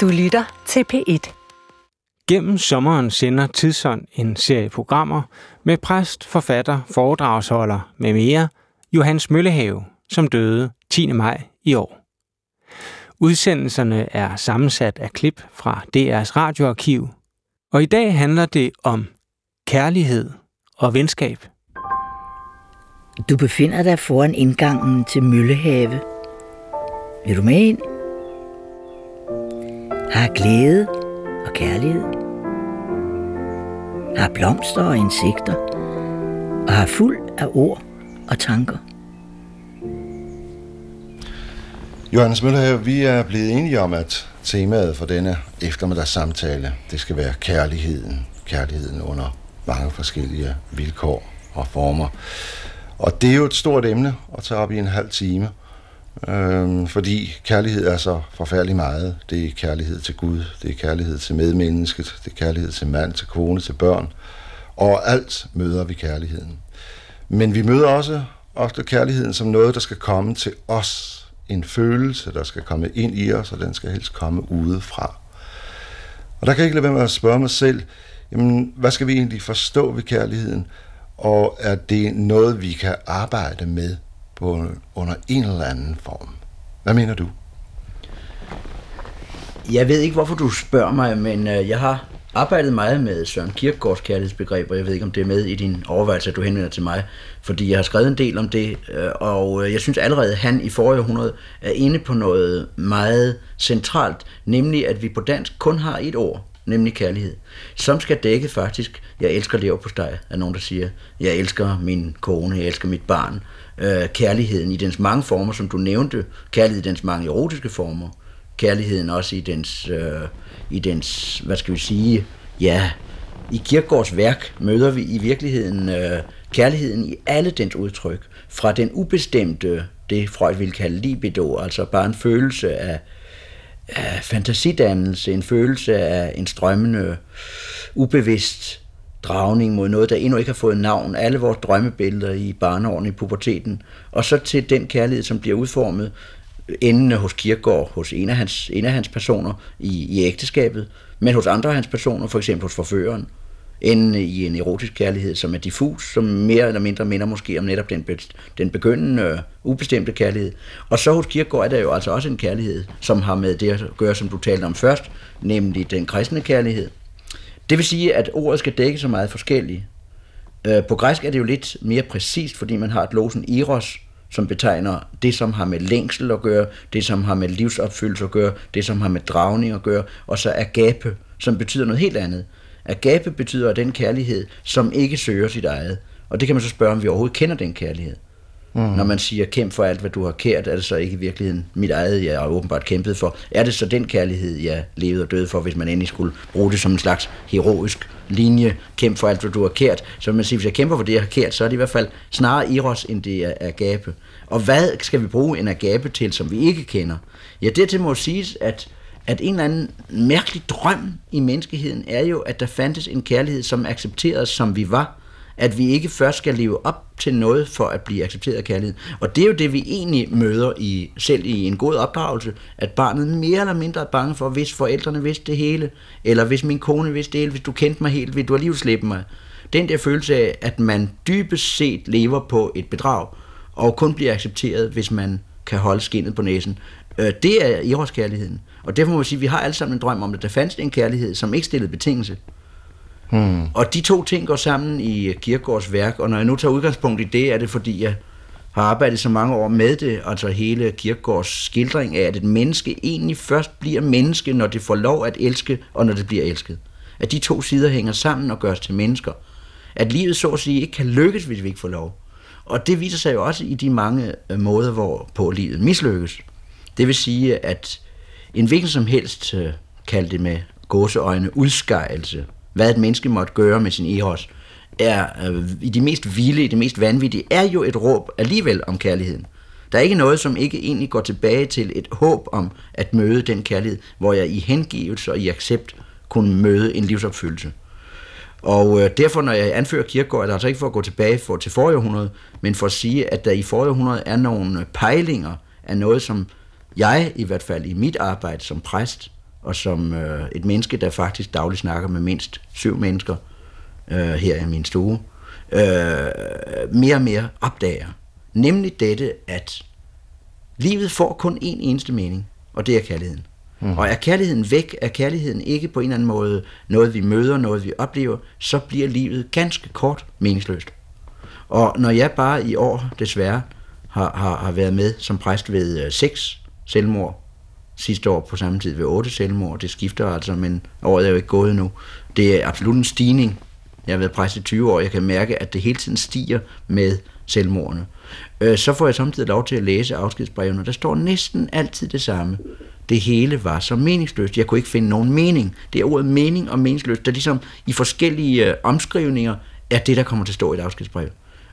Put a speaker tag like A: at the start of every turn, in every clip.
A: Du lytter til P1.
B: Gennem sommeren sender Tidsånd en serie programmer med præst, forfatter, foredragsholder med mere, Johannes Møllehave, som døde 10. maj i år. Udsendelserne er sammensat af klip fra DR's radioarkiv, og i dag handler det om kærlighed og venskab.
C: Du befinder dig foran indgangen til Møllehave. Vil du med ind? Har glæde og kærlighed. Har blomster og insekter. Og har fuld af ord og tanker.
D: Johannes Møller, vi er blevet enige om, at temaet for denne eftermiddags samtale, det skal være kærligheden. Kærligheden under mange forskellige vilkår og former. Og det er jo et stort emne at tage op i en halv time, øh, fordi kærlighed er så forfærdelig meget. Det er kærlighed til Gud, det er kærlighed til medmennesket, det er kærlighed til mand, til kone, til børn. Og alt møder vi kærligheden. Men vi møder også ofte kærligheden som noget, der skal komme til os. En følelse, der skal komme ind i os, og den skal helst komme udefra. Og der kan jeg ikke lade være med at spørge mig selv, jamen, hvad skal vi egentlig forstå ved kærligheden? Og er det noget, vi kan arbejde med på, under en eller anden form? Hvad mener du?
E: Jeg ved ikke, hvorfor du spørger mig, men øh, jeg har arbejdet meget med Søren Kierkegaards kærlighedsbegreb, og jeg ved ikke, om det er med i din overvejelse, at du henvender til mig, fordi jeg har skrevet en del om det, øh, og øh, jeg synes allerede, at han i forrige århundrede er inde på noget meget centralt, nemlig at vi på dansk kun har et ord, nemlig kærlighed, som skal dække faktisk, jeg elsker lever på steg, er nogen, der siger, jeg elsker min kone, jeg elsker mit barn, øh, kærligheden i dens mange former, som du nævnte, kærlighed i dens mange erotiske former, kærligheden også i dens, øh, i dens, hvad skal vi sige, ja, i Kirkegaards værk møder vi i virkeligheden øh, kærligheden i alle dens udtryk, fra den ubestemte, det Freud ville kalde libido, altså bare en følelse af, af fantasidannelse, en følelse af en strømmende, ubevidst dragning mod noget, der endnu ikke har fået navn. Alle vores drømmebilleder i barneårene i puberteten. Og så til den kærlighed, som bliver udformet endende hos Kirkegaard, hos en af hans, en af hans personer i, i ægteskabet, men hos andre af hans personer, for eksempel hos forføreren, endende i en erotisk kærlighed, som er diffus, som mere eller mindre minder måske om netop den, den begyndende, øh, ubestemte kærlighed. Og så hos Kirkegaard er der jo altså også en kærlighed, som har med det at gøre, som du talte om først, nemlig den kristne kærlighed. Det vil sige, at ordet skal dække så meget forskelligt. Uh, på græsk er det jo lidt mere præcist, fordi man har et losen eros, som betegner det, som har med længsel at gøre, det, som har med livsopfyldelse at gøre, det, som har med dragning at gøre, og så agape, som betyder noget helt andet. Agape betyder den kærlighed, som ikke søger sit eget. Og det kan man så spørge, om vi overhovedet kender den kærlighed. Mm. Når man siger, kæmp for alt, hvad du har kært, er det så ikke i virkeligheden mit eget, jeg har åbenbart kæmpet for? Er det så den kærlighed, jeg levede og døde for, hvis man endelig skulle bruge det som en slags heroisk linje, kæmp for alt, hvad du har kært? Så man siger, hvis jeg kæmper for det, jeg har kært, så er det i hvert fald snarere eros, end det er agape. Og hvad skal vi bruge en agape til, som vi ikke kender? Ja, det til må siges, at at en eller anden mærkelig drøm i menneskeheden er jo, at der fandtes en kærlighed, som accepterede som vi var, at vi ikke først skal leve op til noget for at blive accepteret af kærlighed. Og det er jo det, vi egentlig møder i, selv i en god opdragelse, at barnet mere eller mindre er bange for, hvis forældrene vidste det hele, eller hvis min kone vidste det hele, hvis du kendte mig helt, vil du alligevel slippe mig. Den der følelse af, at man dybest set lever på et bedrag, og kun bliver accepteret, hvis man kan holde skinnet på næsen, øh, det er eroskærligheden. Og derfor må vi sige, at vi har alle sammen en drøm om, at der fandt en kærlighed, som ikke stillede betingelse. Hmm. Og de to ting går sammen i øh, Kierkegaards værk, og når jeg nu tager udgangspunkt i det, er det fordi, jeg har arbejdet så mange år med det, altså hele Kierkegaards skildring af, at et menneske egentlig først bliver menneske, når det får lov at elske, og når det bliver elsket. At de to sider hænger sammen og gøres til mennesker. At livet så at sige ikke kan lykkes, hvis vi ikke får lov. Og det viser sig jo også i de mange øh, måder, hvor på livet mislykkes. Det vil sige, at en hvilken som helst, øh, kald det med gåseøjne, udskejelse, hvad et menneske måtte gøre med sin eros, er øh, i det mest vilde, i det mest vanvittige, er jo et råb alligevel om kærligheden. Der er ikke noget, som ikke egentlig går tilbage til et håb om at møde den kærlighed, hvor jeg i hengivelse og i accept kunne møde en livsopfyldelse. Og øh, derfor, når jeg anfører Kirkegaard, er det altså ikke for at gå tilbage for, til forrige århundrede, men for at sige, at der i forrige århundrede er nogle pejlinger af noget, som jeg i hvert fald i mit arbejde som præst og som øh, et menneske, der faktisk dagligt snakker med mindst syv mennesker øh, her i min stue, øh, mere og mere opdager. Nemlig dette, at livet får kun én eneste mening, og det er kærligheden. Mm. Og er kærligheden væk, er kærligheden ikke på en eller anden måde noget, vi møder, noget, vi oplever, så bliver livet ganske kort meningsløst. Og når jeg bare i år, desværre, har, har, har været med som præst ved øh, seks selvmord, sidste år på samme tid ved otte selvmord, det skifter altså, men året er jo ikke gået nu. Det er absolut en stigning. Jeg har været præst i 20 år, jeg kan mærke, at det hele tiden stiger med selvmordene. Øh, så får jeg samtidig lov til at læse afskedsbrevene, der står næsten altid det samme det hele var så meningsløst. Jeg kunne ikke finde nogen mening. Det er ordet mening og meningsløst, der ligesom i forskellige øh, omskrivninger er det, der kommer til at stå i et afskedsbrev.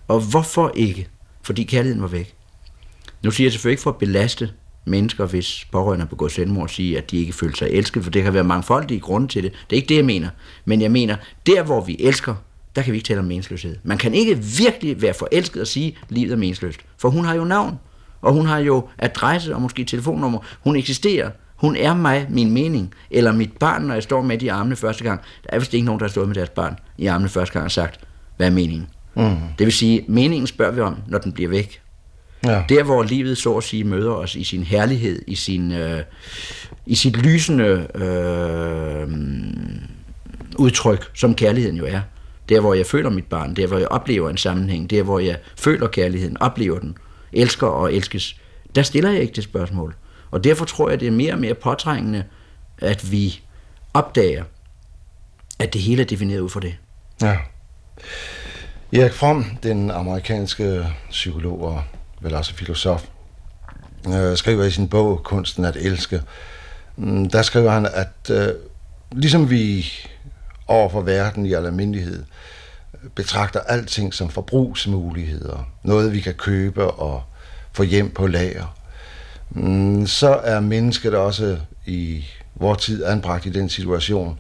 E: Og hvorfor ikke? Fordi kærligheden var væk. Nu siger jeg selvfølgelig ikke for at belaste mennesker, hvis pårørende begået selvmord, sige, at de ikke føler sig elsket, for det kan være mangfoldige grunde til det. Det er ikke det, jeg mener. Men jeg mener, der hvor vi elsker, der kan vi ikke tale om meningsløshed. Man kan ikke virkelig være forelsket og sige, at livet er meningsløst. For hun har jo navn. Og hun har jo adresse og måske telefonnummer. Hun eksisterer. Hun er mig, min mening. Eller mit barn, når jeg står med i armene første gang. Der er vist ikke nogen, der har stået med deres barn i armene første gang og sagt, hvad er meningen? Mm. Det vil sige, meningen spørger vi om, når den bliver væk. Ja. Der, hvor livet så at sige møder os i sin herlighed, i, sin, øh, i sit lysende øh, udtryk, som kærligheden jo er. Der, hvor jeg føler mit barn, der, hvor jeg oplever en sammenhæng, der, hvor jeg føler kærligheden, oplever den, elsker og elskes, der stiller jeg ikke det spørgsmål. Og derfor tror jeg, det er mere og mere påtrængende, at vi opdager, at det hele er defineret ud for det.
D: Ja. Erik Fromm, den amerikanske psykolog og vel også filosof, øh, skriver i sin bog Kunsten at elske, mm, der skriver han, at øh, ligesom vi over for verden i almindelighed øh, betragter alting som forbrugsmuligheder. Noget, vi kan købe og få hjem på lager. Mm, så er mennesket også i vores tid anbragt i den situation,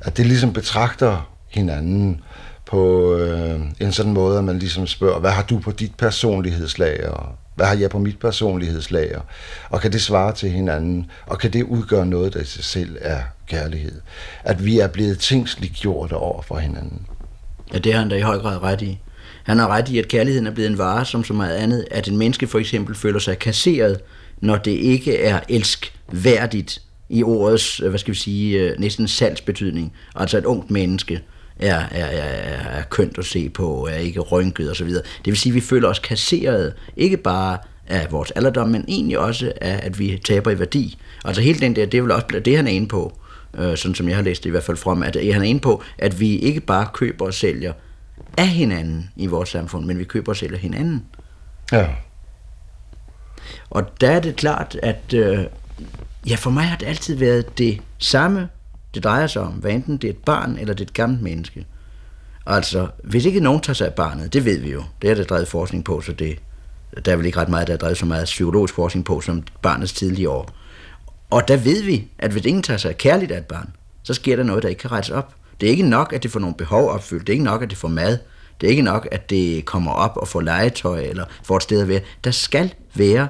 D: at det ligesom betragter hinanden på øh, en sådan måde, at man ligesom spørger, hvad har du på dit personlighedslag, og Hvad har jeg på mit personlighedslag, Og kan det svare til hinanden? Og kan det udgøre noget, der i sig selv er kærlighed? At vi er blevet tingsliggjorte over for hinanden.
E: Ja, det har han da i høj grad ret i. Han har ret i, at kærligheden er blevet en vare som så meget andet, at en menneske for eksempel føler sig kasseret, når det ikke er elskværdigt i ordets, øh, hvad skal vi sige, øh, næsten salgsbetydning. Altså et ungt menneske er, er, er, er kønt at se på, er ikke rynket osv. Det vil sige, at vi føler os kasseret, ikke bare af vores alderdom, men egentlig også af, at vi taber i værdi. Altså helt den der, det er vel også det, han er inde på øh, sådan som jeg har læst det i hvert fald frem, at han er inde på, at vi ikke bare køber og sælger af hinanden i vores samfund, men vi køber og sælger hinanden.
D: Ja.
E: Og der er det klart, at øh, ja, for mig har det altid været det samme, det drejer sig om, hvad enten det er et barn eller det er et gammelt menneske. Altså, hvis ikke nogen tager sig af barnet, det ved vi jo, det er der drevet forskning på, så det, der er vel ikke ret meget, der er drevet så meget psykologisk forskning på, som barnets tidlige år. Og der ved vi, at hvis ingen tager sig kærligt af et barn, så sker der noget, der ikke kan rettes op. Det er ikke nok, at det får nogle behov opfyldt. Det er ikke nok, at det får mad. Det er ikke nok, at det kommer op og får legetøj eller får et sted at være. Der skal være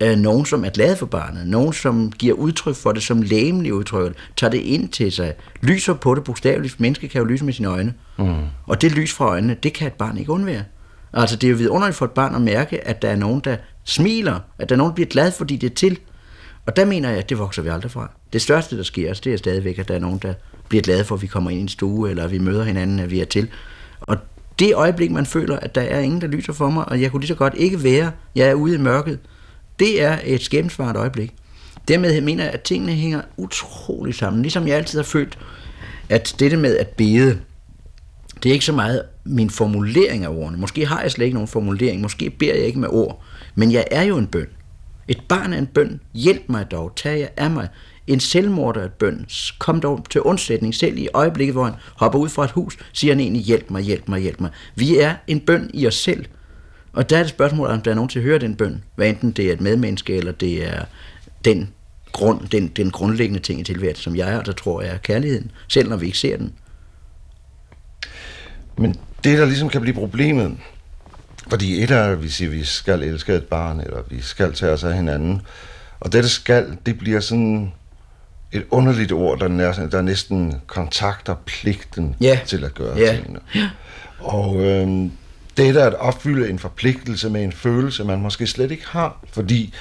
E: øh, nogen, som er glad for barnet. Nogen, som giver udtryk for det som lægemlig udtryk. Tager det ind til sig. Lyser på det bogstaveligt. Mennesker kan jo lyse med sine øjne. Mm. Og det lys fra øjnene, det kan et barn ikke undvære. Altså det er jo vidunderligt for et barn at mærke, at der er nogen, der smiler. At der er nogen, der bliver glad, fordi det er til. Og der mener jeg, at det vokser vi aldrig fra. Det største, der sker det er stadigvæk, at der er nogen, der bliver glade for, at vi kommer ind i en stue, eller vi møder hinanden, at vi er til. Og det øjeblik, man føler, at der er ingen, der lyser for mig, og jeg kunne lige så godt ikke være, jeg er ude i mørket, det er et skæmsvart øjeblik. Dermed mener jeg, at tingene hænger utroligt sammen. Ligesom jeg altid har følt, at dette med at bede, det er ikke så meget min formulering af ordene. Måske har jeg slet ikke nogen formulering, måske beder jeg ikke med ord, men jeg er jo en bøn. Et barn er en bøn. Hjælp mig dog. Tag jer af mig. En selvmorder er et bøn. Kom dog til undsætning selv i øjeblikket, hvor han hopper ud fra et hus, siger han egentlig, hjælp mig, hjælp mig, hjælp mig. Vi er en bøn i os selv. Og der er det spørgsmål, om der er nogen til at høre den bøn. Hvad enten det er et medmenneske, eller det er den, grund, den, den grundlæggende ting i tilværelsen, som jeg altså tror er kærligheden, selv når vi ikke ser den.
D: Men det, der ligesom kan blive problemet, fordi et er, at vi siger, at vi skal elske et barn, eller vi skal tage os af hinanden. Og det, skal, det bliver sådan et underligt ord, der, nær, der næsten kontakter pligten
E: Ja.
D: til at gøre
E: Ja.
D: tingene. Og øh, det er at opfylde en forpligtelse med en følelse, man måske slet ikke har, fordi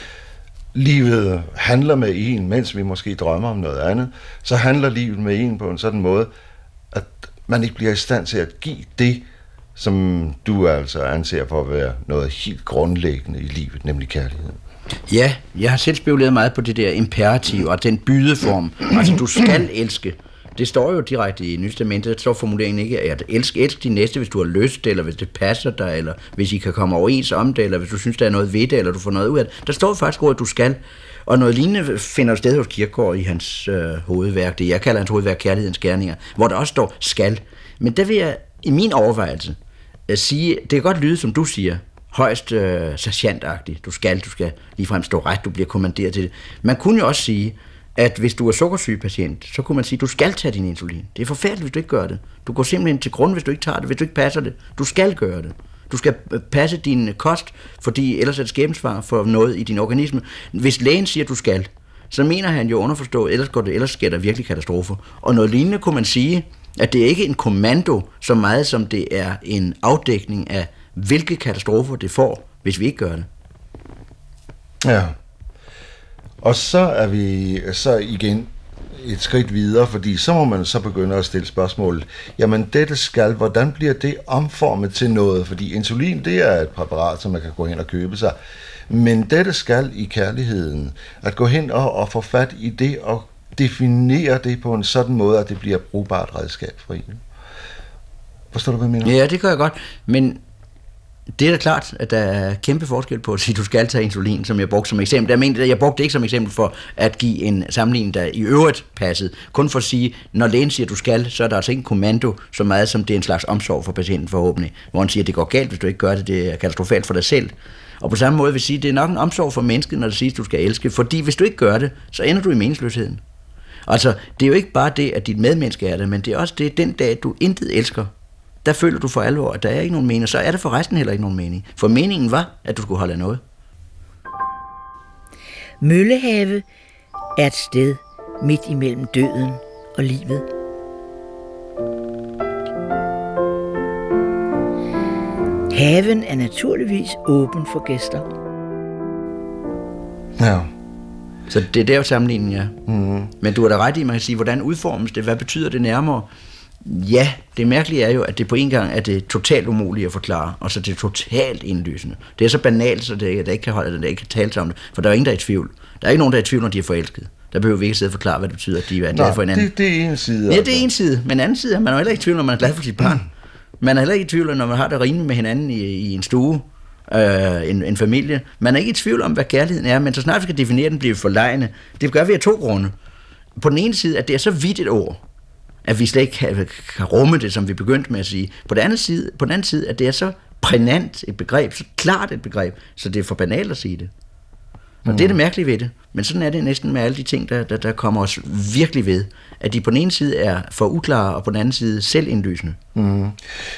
D: livet handler med en, mens vi måske drømmer om noget andet, så handler livet med en på en sådan måde, at man ikke bliver i stand til at give det, som du altså anser for at være noget helt grundlæggende i livet, nemlig kærligheden.
E: Ja, jeg har selv spekuleret meget på det der imperativ og den bydeform. Altså, du skal elske. Det står jo direkte i Nystamentet, så der står formuleringen ikke, at elsk, elsk din næste, hvis du har lyst, eller hvis det passer dig, eller hvis I kan komme overens om det, eller hvis du synes, der er noget ved det, eller du får noget ud af det. Der står faktisk ordet, at du skal. Og noget lignende finder sted hos Kierkegaard i hans øh, hovedværk, det jeg kalder hans hovedværk Kærlighedens Gerninger, hvor der også står skal. Men der vil jeg i min overvejelse at sige, det kan godt lyde, som du siger, højst øh, sergeantagtigt. Du skal, du skal ligefrem stå ret, du bliver kommanderet til det. Man kunne jo også sige, at hvis du er sukkersyg patient, så kunne man sige, at du skal tage din insulin. Det er forfærdeligt, hvis du ikke gør det. Du går simpelthen til grund, hvis du ikke tager det, hvis du ikke passer det. Du skal gøre det. Du skal øh, passe din øh, kost, fordi ellers er det skæbensvar for noget i din organisme. Hvis lægen siger, at du skal, så mener han jo underforstået, ellers, går det, ellers sker der virkelig katastrofer. Og noget lignende kunne man sige, at det er ikke en kommando så meget, som det er en afdækning af, hvilke katastrofer det får, hvis vi ikke gør det.
D: Ja. Og så er vi så igen et skridt videre, fordi så må man så begynde at stille spørgsmål. Jamen dette skal, hvordan bliver det omformet til noget? Fordi insulin, det er et præparat, som man kan gå hen og købe sig. Men dette skal i kærligheden, at gå hen og, og få fat i det og definere det på en sådan måde, at det bliver brugbart redskab for en. Forstår du, hvad jeg mener?
E: Ja, det gør jeg godt, men det er da klart, at der er kæmpe forskel på at sige, at du skal tage insulin, som jeg brugte som eksempel. Jeg, mente, jeg brugte det ikke som eksempel for at give en sammenligning, der i øvrigt passede. Kun for at sige, når lægen siger, at du skal, så er der altså ikke en kommando, så meget som det er en slags omsorg for patienten forhåbentlig. Hvor han siger, at det går galt, hvis du ikke gør det, det er katastrofalt for dig selv. Og på samme måde vil sige, at det er nok en omsorg for mennesket, når det siges, at du skal elske. Fordi hvis du ikke gør det, så ender du i meningsløsheden. Altså, det er jo ikke bare det, at dit medmenneske er det, men det er også det, den dag, du intet elsker, der føler du for alvor, at der er ikke nogen mening, så er det for resten heller ikke nogen mening. For meningen var, at du skulle holde af noget.
C: Møllehave er et sted midt imellem døden og livet. Haven er naturligvis åben for gæster.
D: Ja.
E: Så det er der sammenligningen, ja. Mm. Men du har da ret i, man kan sige, hvordan udformes det? Hvad betyder det nærmere? Ja, det mærkelige er jo, at det på en gang er det totalt umuligt at forklare, og så det er totalt indlysende. Det er så banalt, så det, der ikke kan holde, der ikke kan tale om det, for der er ingen, der er i tvivl. Der er ikke nogen, der er i tvivl, når de er forelsket. Der behøver vi ikke sidde og forklare, hvad det betyder, at de er glade for hinanden.
D: det, det er en side.
E: Ja, det er en side, men anden side er man jo heller ikke i tvivl, når man er glad for sit barn. Man er heller ikke i tvivl, når man har det rimeligt med hinanden i, i en stue, øh, en, en familie. Man er ikke i tvivl om, hvad kærligheden er, men så snart vi skal definere den, bliver vi forlegne. Det gør vi af to grunde. På den ene side, at det er så vidt et ord, at vi slet ikke kan, kan rumme det, som vi begyndte med at sige. På den anden side, på den anden side at det er så prænant et begreb, så klart et begreb, så det er for banalt at sige det. Og det er det mærkelige ved det. Men sådan er det næsten med alle de ting, der, der, der kommer os virkelig ved. At de på den ene side er for uklare, og på den anden side selvindlysende.
D: Mm.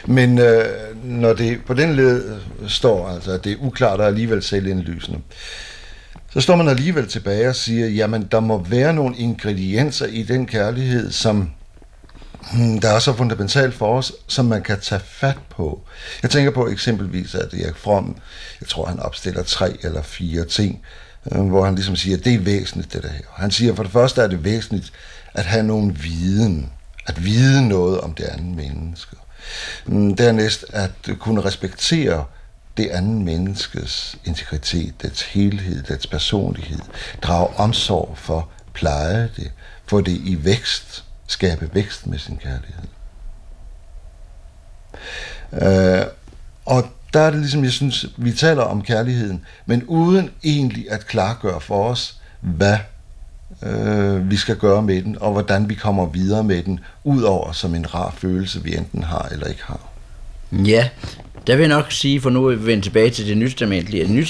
D: Men øh, når det på den led står, altså at det er uklart og alligevel selvindlysende, så står man alligevel tilbage og siger, jamen der må være nogle ingredienser i den kærlighed, som Hmm, der er så fundamentalt for os, som man kan tage fat på. Jeg tænker på eksempelvis, at Erik Fromm, jeg tror han opstiller tre eller fire ting, øh, hvor han ligesom siger, at det er væsentligt det der her. Han siger, for det første er det væsentligt at have nogen viden, at vide noget om det andet menneske. Hmm, dernæst at kunne respektere det andet menneskes integritet, dets helhed, dets personlighed, drage omsorg for, pleje det, få det i vækst, skabe vækst med sin kærlighed. Øh, og der er det ligesom, jeg synes, vi taler om kærligheden, men uden egentlig at klargøre for os, hvad øh, vi skal gøre med den, og hvordan vi kommer videre med den, udover som en rar følelse, vi enten har eller ikke har.
E: Ja, der vil jeg nok sige, for nu at vende tilbage til det nye testamente. Det nye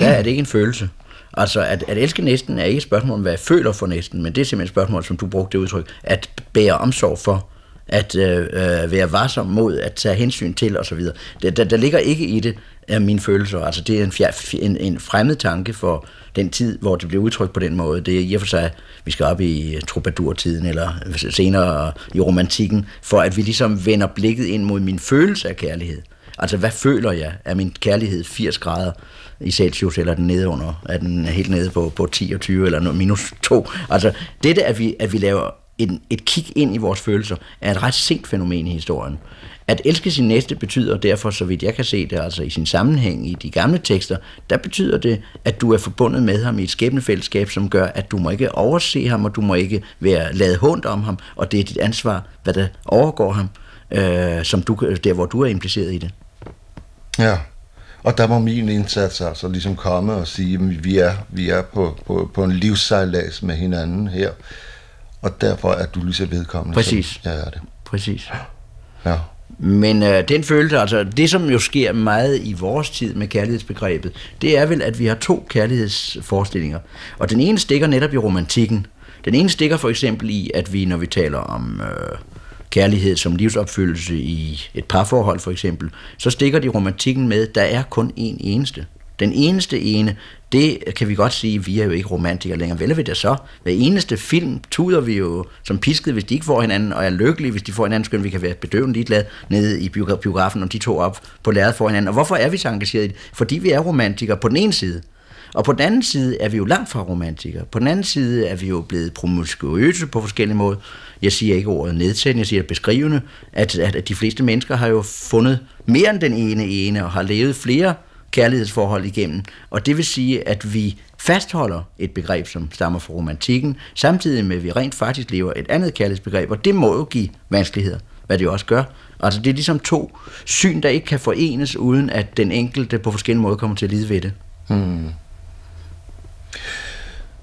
E: der er det ikke en følelse. Altså, at, at elske næsten er ikke et spørgsmål om, hvad jeg føler for næsten, men det er simpelthen et spørgsmål, som du brugte det udtryk, at bære omsorg for, at øh, øh, være varsom mod, at tage hensyn til osv. Der, der, der ligger ikke i det af mine følelser. Altså det er en, fjer, en, en fremmed tanke for den tid, hvor det bliver udtrykt på den måde. Det er i og for sig, vi skal op i troubadour-tiden, eller senere i romantikken, for at vi ligesom vender blikket ind mod min følelse af kærlighed. Altså, hvad føler jeg? Er min kærlighed 80 grader i Celsius, eller den nede under? Er den helt nede på, på 10 og 20, eller minus 2? Altså, dette, at vi, at vi laver en, et kig ind i vores følelser, er et ret sent fænomen i historien. At elske sin næste betyder derfor, så vidt jeg kan se det, altså i sin sammenhæng i de gamle tekster, der betyder det, at du er forbundet med ham i et skæbnefællesskab, som gør, at du må ikke overse ham, og du må ikke være lavet hund om ham, og det er dit ansvar, hvad der overgår ham, øh, som du, der hvor du er impliceret i det.
D: Ja, og der må min indsats altså ligesom komme og sige, at vi er, vi er på, på, på en livssejlads med hinanden her, og derfor er du lige så vedkommende,
E: Præcis.
D: som jeg er det.
E: Præcis.
D: Ja.
E: Men øh, den følelse, altså det som jo sker meget i vores tid med kærlighedsbegrebet, det er vel, at vi har to kærlighedsforestillinger. Og den ene stikker netop i romantikken. Den ene stikker for eksempel i, at vi, når vi taler om øh, kærlighed som livsopfyldelse i et parforhold for eksempel, så stikker de romantikken med, der er kun en eneste. Den eneste ene, det kan vi godt sige, vi er jo ikke romantikere længere. Vel er vi det så? Hver eneste film tuder vi jo som pisket, hvis de ikke får hinanden, og er lykkelige, hvis de får hinanden, skøn vi kan være bedøvende ligeglade nede i biografen, om de to op på lærret for hinanden. Og hvorfor er vi så engageret i det? Fordi vi er romantikere på den ene side. Og på den anden side er vi jo langt fra romantikere. På den anden side er vi jo blevet promiskuøse på forskellige måder. Jeg siger ikke ordet nedsættende, jeg siger beskrivende, at, at, at de fleste mennesker har jo fundet mere end den ene ene, og har levet flere kærlighedsforhold igennem. Og det vil sige, at vi fastholder et begreb, som stammer fra romantikken, samtidig med, at vi rent faktisk lever et andet kærlighedsbegreb, og det må jo give vanskeligheder, hvad det jo også gør. Altså det er ligesom to syn, der ikke kan forenes, uden at den enkelte på forskellige måder kommer til at lide ved det. Hmm.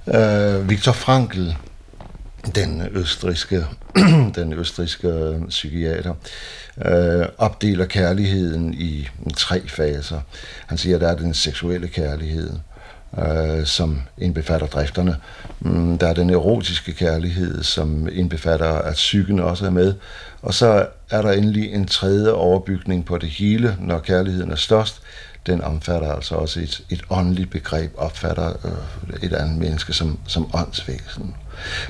D: Uh, Viktor Frankl, den østriske, den østriske psykiater, øh, opdeler kærligheden i tre faser. Han siger, at der er den seksuelle kærlighed, øh, som indbefatter drifterne. Mm, der er den erotiske kærlighed, som indbefatter, at psyken også er med. Og så er der endelig en tredje overbygning på det hele, når kærligheden er størst. Den omfatter altså også et, et åndeligt begreb, opfatter øh, et andet menneske som, som åndsvæsen.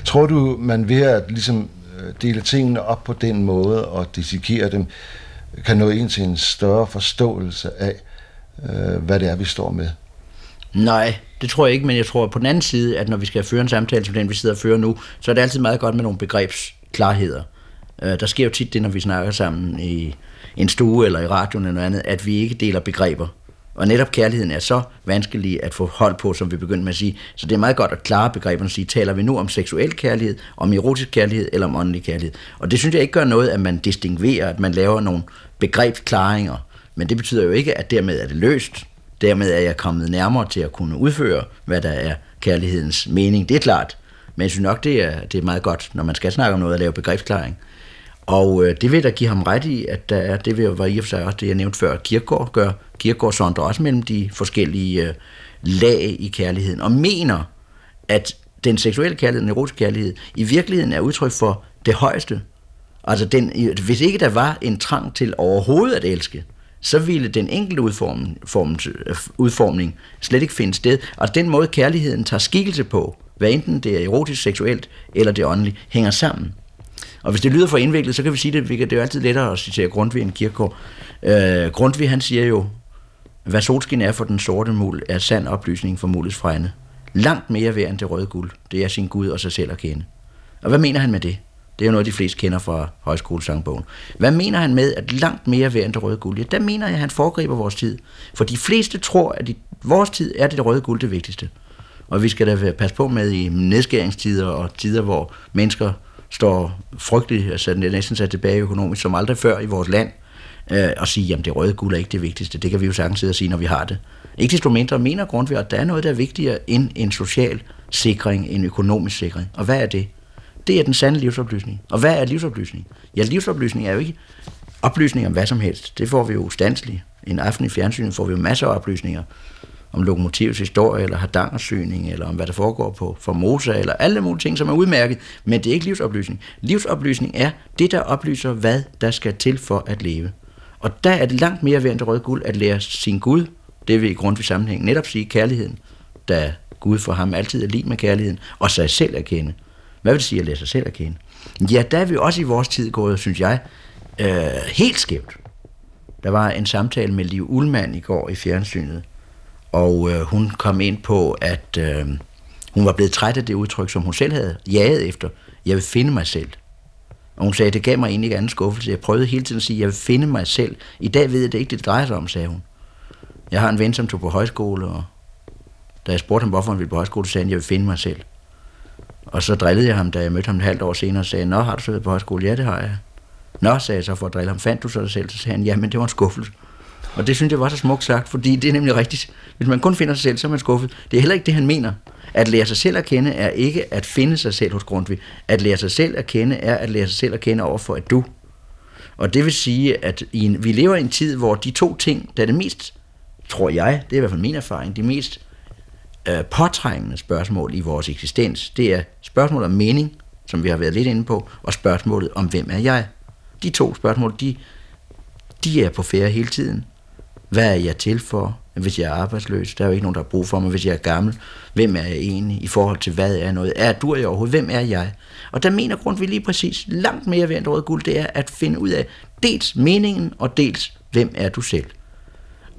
D: Tror du, man ved at ligesom øh, dele tingene op på den måde og dissekere dem, kan nå ind til en større forståelse af, øh, hvad det er, vi står med?
E: Nej, det tror jeg ikke, men jeg tror på den anden side, at når vi skal føre en samtale som den, vi sidder og fører nu, så er det altid meget godt med nogle begrebsklarheder. Øh, der sker jo tit det, når vi snakker sammen i en stue eller i radioen eller noget andet, at vi ikke deler begreber. Og netop kærligheden er så vanskelig at få hold på, som vi begyndte med at sige. Så det er meget godt at klare begreberne og sige, taler vi nu om seksuel kærlighed, om erotisk kærlighed eller om åndelig kærlighed. Og det synes jeg ikke gør noget, at man distinguerer, at man laver nogle begrebsklaringer. Men det betyder jo ikke, at dermed er det løst. Dermed er jeg kommet nærmere til at kunne udføre, hvad der er kærlighedens mening. Det er klart. Men jeg synes nok, det er, det er meget godt, når man skal snakke om noget, at lave begrebsklaring. Og øh, det vil da give ham ret i, at der er, det vil være i og for sig også det, jeg nævnte før, Kierkegaard gør. Kierkegaard sondrer også mellem de forskellige øh, lag i kærligheden, og mener, at den seksuelle kærlighed, den erotiske kærlighed, i virkeligheden er udtryk for det højeste. Altså, den, hvis ikke der var en trang til overhovedet at elske, så ville den enkelte udformning, øh, udformning slet ikke finde sted. Og den måde, kærligheden tager skikkelse på, hvad enten det er erotisk, seksuelt eller det åndelige, hænger sammen. Og hvis det lyder for indviklet, så kan vi sige det, det er jo altid lettere at citere Grundtvig end Kirkegaard. Øh, Grundtvig han siger jo, hvad solskin er for den sorte mul, er sand oplysning for mulets frænde. Langt mere værd end det røde guld. Det er sin Gud og sig selv at kende. Og hvad mener han med det? Det er jo noget, de fleste kender fra højskolesangbogen. Hvad mener han med, at langt mere værd end det røde guld? Ja, der mener jeg, at han foregriber vores tid. For de fleste tror, at i vores tid er det, det røde guld det vigtigste. Og vi skal da passe på med i nedskæringstider og tider, hvor mennesker står frygteligt, altså næsten sat tilbage økonomisk som aldrig før i vores land, øh, og sige, jamen det røde guld er ikke det vigtigste. Det kan vi jo sagtens sidde og sige, når vi har det. Ikke desto mindre mener Grundtvig, at der er noget, der er vigtigere end en social sikring, en økonomisk sikring. Og hvad er det? Det er den sande livsoplysning. Og hvad er livsoplysning? Ja, livsoplysning er jo ikke oplysning om hvad som helst. Det får vi jo ustandsligt. En aften i fjernsynet får vi jo masser af oplysninger om lokomotivets historie, eller hardangersyning, eller om hvad der foregår på Formosa, eller alle mulige ting, som er udmærket, men det er ikke livsoplysning. Livsoplysning er det, der oplyser, hvad der skal til for at leve. Og der er det langt mere værd end det røde guld at lære sin Gud, det vil i grund grundvis sammenhæng netop sige kærligheden, da Gud for ham altid er lige med kærligheden, og sig selv at kende. Hvad vil det sige at lære sig selv at kende? Ja, der er vi også i vores tid gået, synes jeg, øh, helt skævt. Der var en samtale med Liv Ullmann i går i fjernsynet, og øh, hun kom ind på, at øh, hun var blevet træt af det udtryk, som hun selv havde jaget efter. Jeg vil finde mig selv. Og hun sagde, det gav mig egentlig ikke anden skuffelse. Jeg prøvede hele tiden at sige, jeg vil finde mig selv. I dag ved jeg det ikke, det drejer sig om, sagde hun. Jeg har en ven, som tog på højskole, og da jeg spurgte ham, hvorfor han ville på højskole, sagde han, jeg vil finde mig selv. Og så drillede jeg ham, da jeg mødte ham et halvt år senere, og sagde, Nå, har du så været på højskole? Ja, det har jeg. Nå, sagde jeg så for at drille ham, fandt du så dig selv? Så sagde han, ja, men det var en skuffelse. Og det synes jeg var så smukt sagt, fordi det er nemlig rigtigt. Hvis man kun finder sig selv, så er man skuffet. Det er heller ikke det, han mener. At lære sig selv at kende er ikke at finde sig selv hos Grundtvig. At lære sig selv at kende er at lære sig selv at kende over for et du. Og det vil sige, at i en, vi lever i en tid, hvor de to ting, der er det mest, tror jeg, det er i hvert fald min erfaring, de mest øh, påtrængende spørgsmål i vores eksistens, det er spørgsmålet om mening, som vi har været lidt inde på, og spørgsmålet om, hvem er jeg? De to spørgsmål, de, de er på færre hele tiden. Hvad er jeg til for, hvis jeg er arbejdsløs? Der er jo ikke nogen, der har brug for mig, hvis jeg er gammel. Hvem er jeg egentlig i forhold til, hvad er noget? Er du jeg overhovedet? Hvem er jeg? Og der mener grund vi lige præcis langt mere ved end rød guld, det er at finde ud af dels meningen, og dels hvem er du selv.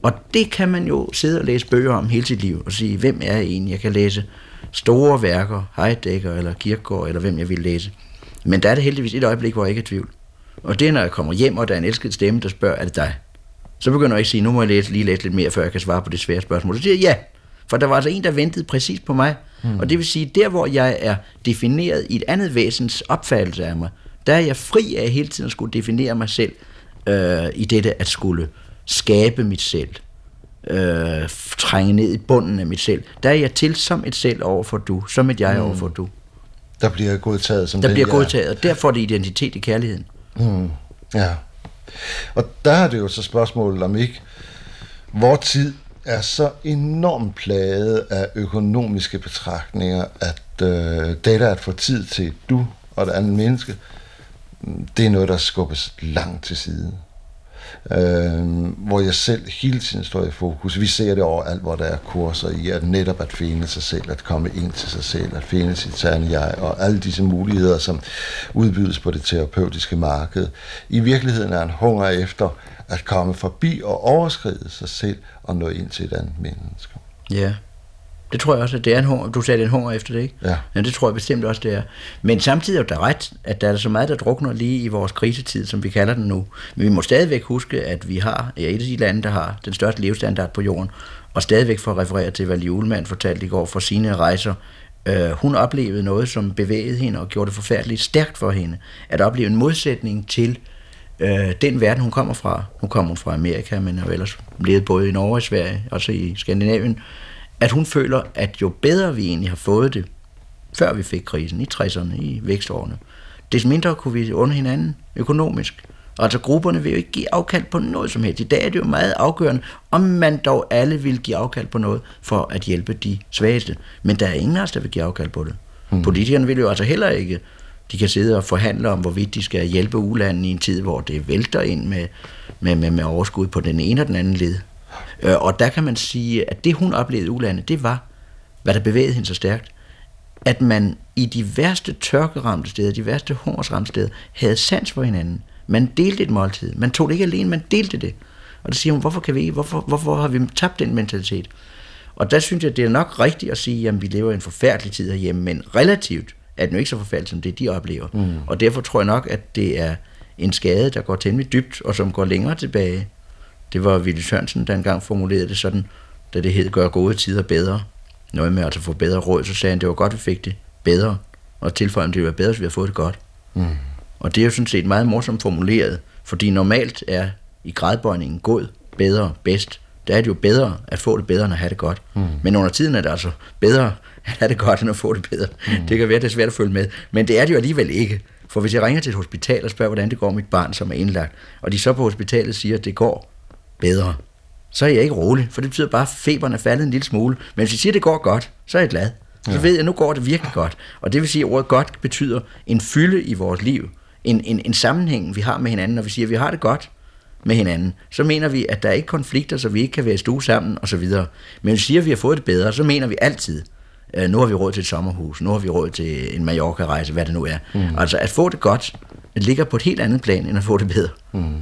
E: Og det kan man jo sidde og læse bøger om hele sit liv, og sige, hvem er jeg egentlig? Jeg kan læse store værker, Heidegger eller Kierkegaard, eller hvem jeg vil læse. Men der er det heldigvis et øjeblik, hvor jeg ikke er i tvivl. Og det er, når jeg kommer hjem, og der er en elsket stemme, der spørger, er det dig? Så begynder jeg ikke at sige, nu må jeg læse, lige læse lidt mere, før jeg kan svare på det svære spørgsmål. Så siger jeg ja, for der var altså en, der ventede præcis på mig. Mm. Og det vil sige, der hvor jeg er defineret i et andet væsens opfattelse af mig, der er jeg fri af hele tiden at skulle definere mig selv øh, i dette at skulle skabe mit selv, øh, trænge ned i bunden af mit selv. Der er jeg til som et selv over for du, som et jeg mm. over for du.
D: Der bliver godtaget som
E: Der
D: den,
E: bliver godtaget, og derfor er det identitet i kærligheden.
D: Mm. Ja. Og der er det jo så spørgsmålet om ikke, hvor tid er så enormt plaget af økonomiske betragtninger, at øh, det der at få tid til du og det andet menneske, det er noget, der skubbes langt til side øh, hvor jeg selv hele tiden står i fokus. Vi ser det overalt, hvor der er kurser i, at netop at finde sig selv, at komme ind til sig selv, at finde sit sande jeg, og alle disse muligheder, som udbydes på det terapeutiske marked. I virkeligheden er en hunger efter at komme forbi og overskride sig selv og nå ind til et andet menneske.
E: Ja. Det tror jeg også, at det er en hunger. Du sagde, det er en hunger efter det, ikke?
D: Ja.
E: ja. det tror jeg bestemt også, det er. Men samtidig er der ret, at der er så meget, der drukner lige i vores krisetid, som vi kalder den nu. Men vi må stadigvæk huske, at vi har ja, et af de lande, der har den største levestandard på jorden, og stadigvæk for at referere til, hvad Liv fortalte i går fra sine rejser, øh, hun oplevede noget, som bevægede hende og gjorde det forfærdeligt stærkt for hende. At opleve en modsætning til øh, den verden, hun kommer fra. Nu kommer hun fra Amerika, men har ellers levet både i Norge og Sverige, også i Skandinavien at hun føler, at jo bedre vi egentlig har fået det, før vi fik krisen i 60'erne, i vækstårene, des mindre kunne vi under hinanden økonomisk. Og altså grupperne vil jo ikke give afkald på noget som helst. I dag er det jo meget afgørende, om man dog alle vil give afkald på noget for at hjælpe de svageste. Men der er ingen af os, der vil give afkald på det. Mm. Politikerne vil jo altså heller ikke. De kan sidde og forhandle om, hvorvidt de skal hjælpe ulandene i en tid, hvor det vælter ind med, med, med, med overskud på den ene og den anden led. Øh, og der kan man sige, at det hun oplevede i ulandet, det var, hvad der bevægede hende så stærkt, at man i de værste tørkeramte steder, de værste hungersramte steder, havde sans for hinanden. Man delte et måltid. Man tog det ikke alene, man delte det. Og det siger hun, hvorfor kan vi ikke? Hvorfor, hvorfor har vi tabt den mentalitet? Og der synes jeg, det er nok rigtigt at sige, at vi lever i en forfærdelig tid herhjemme, men relativt er det jo ikke så forfærdeligt, som det de oplever. Mm. Og derfor tror jeg nok, at det er en skade, der går temmelig dybt, og som går længere tilbage. Det var Ville Sørensen, der engang formulerede det sådan, da det hed gør gode tider bedre. Noget med at få bedre råd, så sagde han, det var godt, vi fik det bedre. Og tilføjede, det ville være bedre, hvis vi havde fået det godt. Mm. Og det er jo sådan set meget morsomt formuleret, fordi normalt er i gradbøjningen god, bedre, bedst. Der er det jo bedre at få det bedre, end at have det godt. Mm. Men under tiden er det altså bedre at have det godt, end at få det bedre. Mm. Det kan være, det er svært at følge med. Men det er det jo alligevel ikke. For hvis jeg ringer til et hospital og spørger, hvordan det går mit barn, som er indlagt, og de så på hospitalet siger, at det går bedre, så er jeg ikke rolig, for det betyder bare, at feberen er faldet en lille smule. Men hvis jeg siger, at det går godt, så er jeg glad. Så ja. ved jeg, at nu går det virkelig godt. Og det vil sige, at ordet godt betyder en fylde i vores liv. En, en, en sammenhæng, vi har med hinanden. Når vi siger, at vi har det godt med hinanden, så mener vi, at der er ikke konflikter, så vi ikke kan være i stue sammen osv. Men hvis vi siger, at vi har fået det bedre, så mener vi altid, at nu har vi råd til et sommerhus, nu har vi råd til en Mallorca-rejse, hvad det nu er. Mm. Altså at få det godt, ligger på et helt andet plan, end at få det bedre. Mm.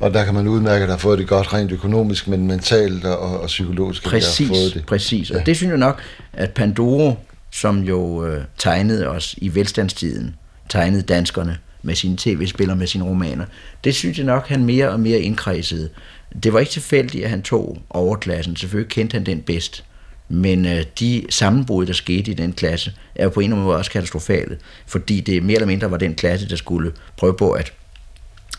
D: Og der kan man udmærke, at der har fået det godt rent økonomisk, men mentalt og, og psykologisk.
E: Præcis,
D: fået det.
E: præcis. Og ja. det synes jeg nok, at Pandoro, som jo øh, tegnede os i velstandstiden, tegnede danskerne med sine tv-spiller, med sine romaner, det synes jeg nok, han mere og mere indkredsede. Det var ikke tilfældigt, at han tog overklassen. Selvfølgelig kendte han den bedst. Men øh, de sammenbrud, der skete i den klasse, er jo på en eller anden måde også katastrofale, fordi det mere eller mindre var den klasse, der skulle prøve på at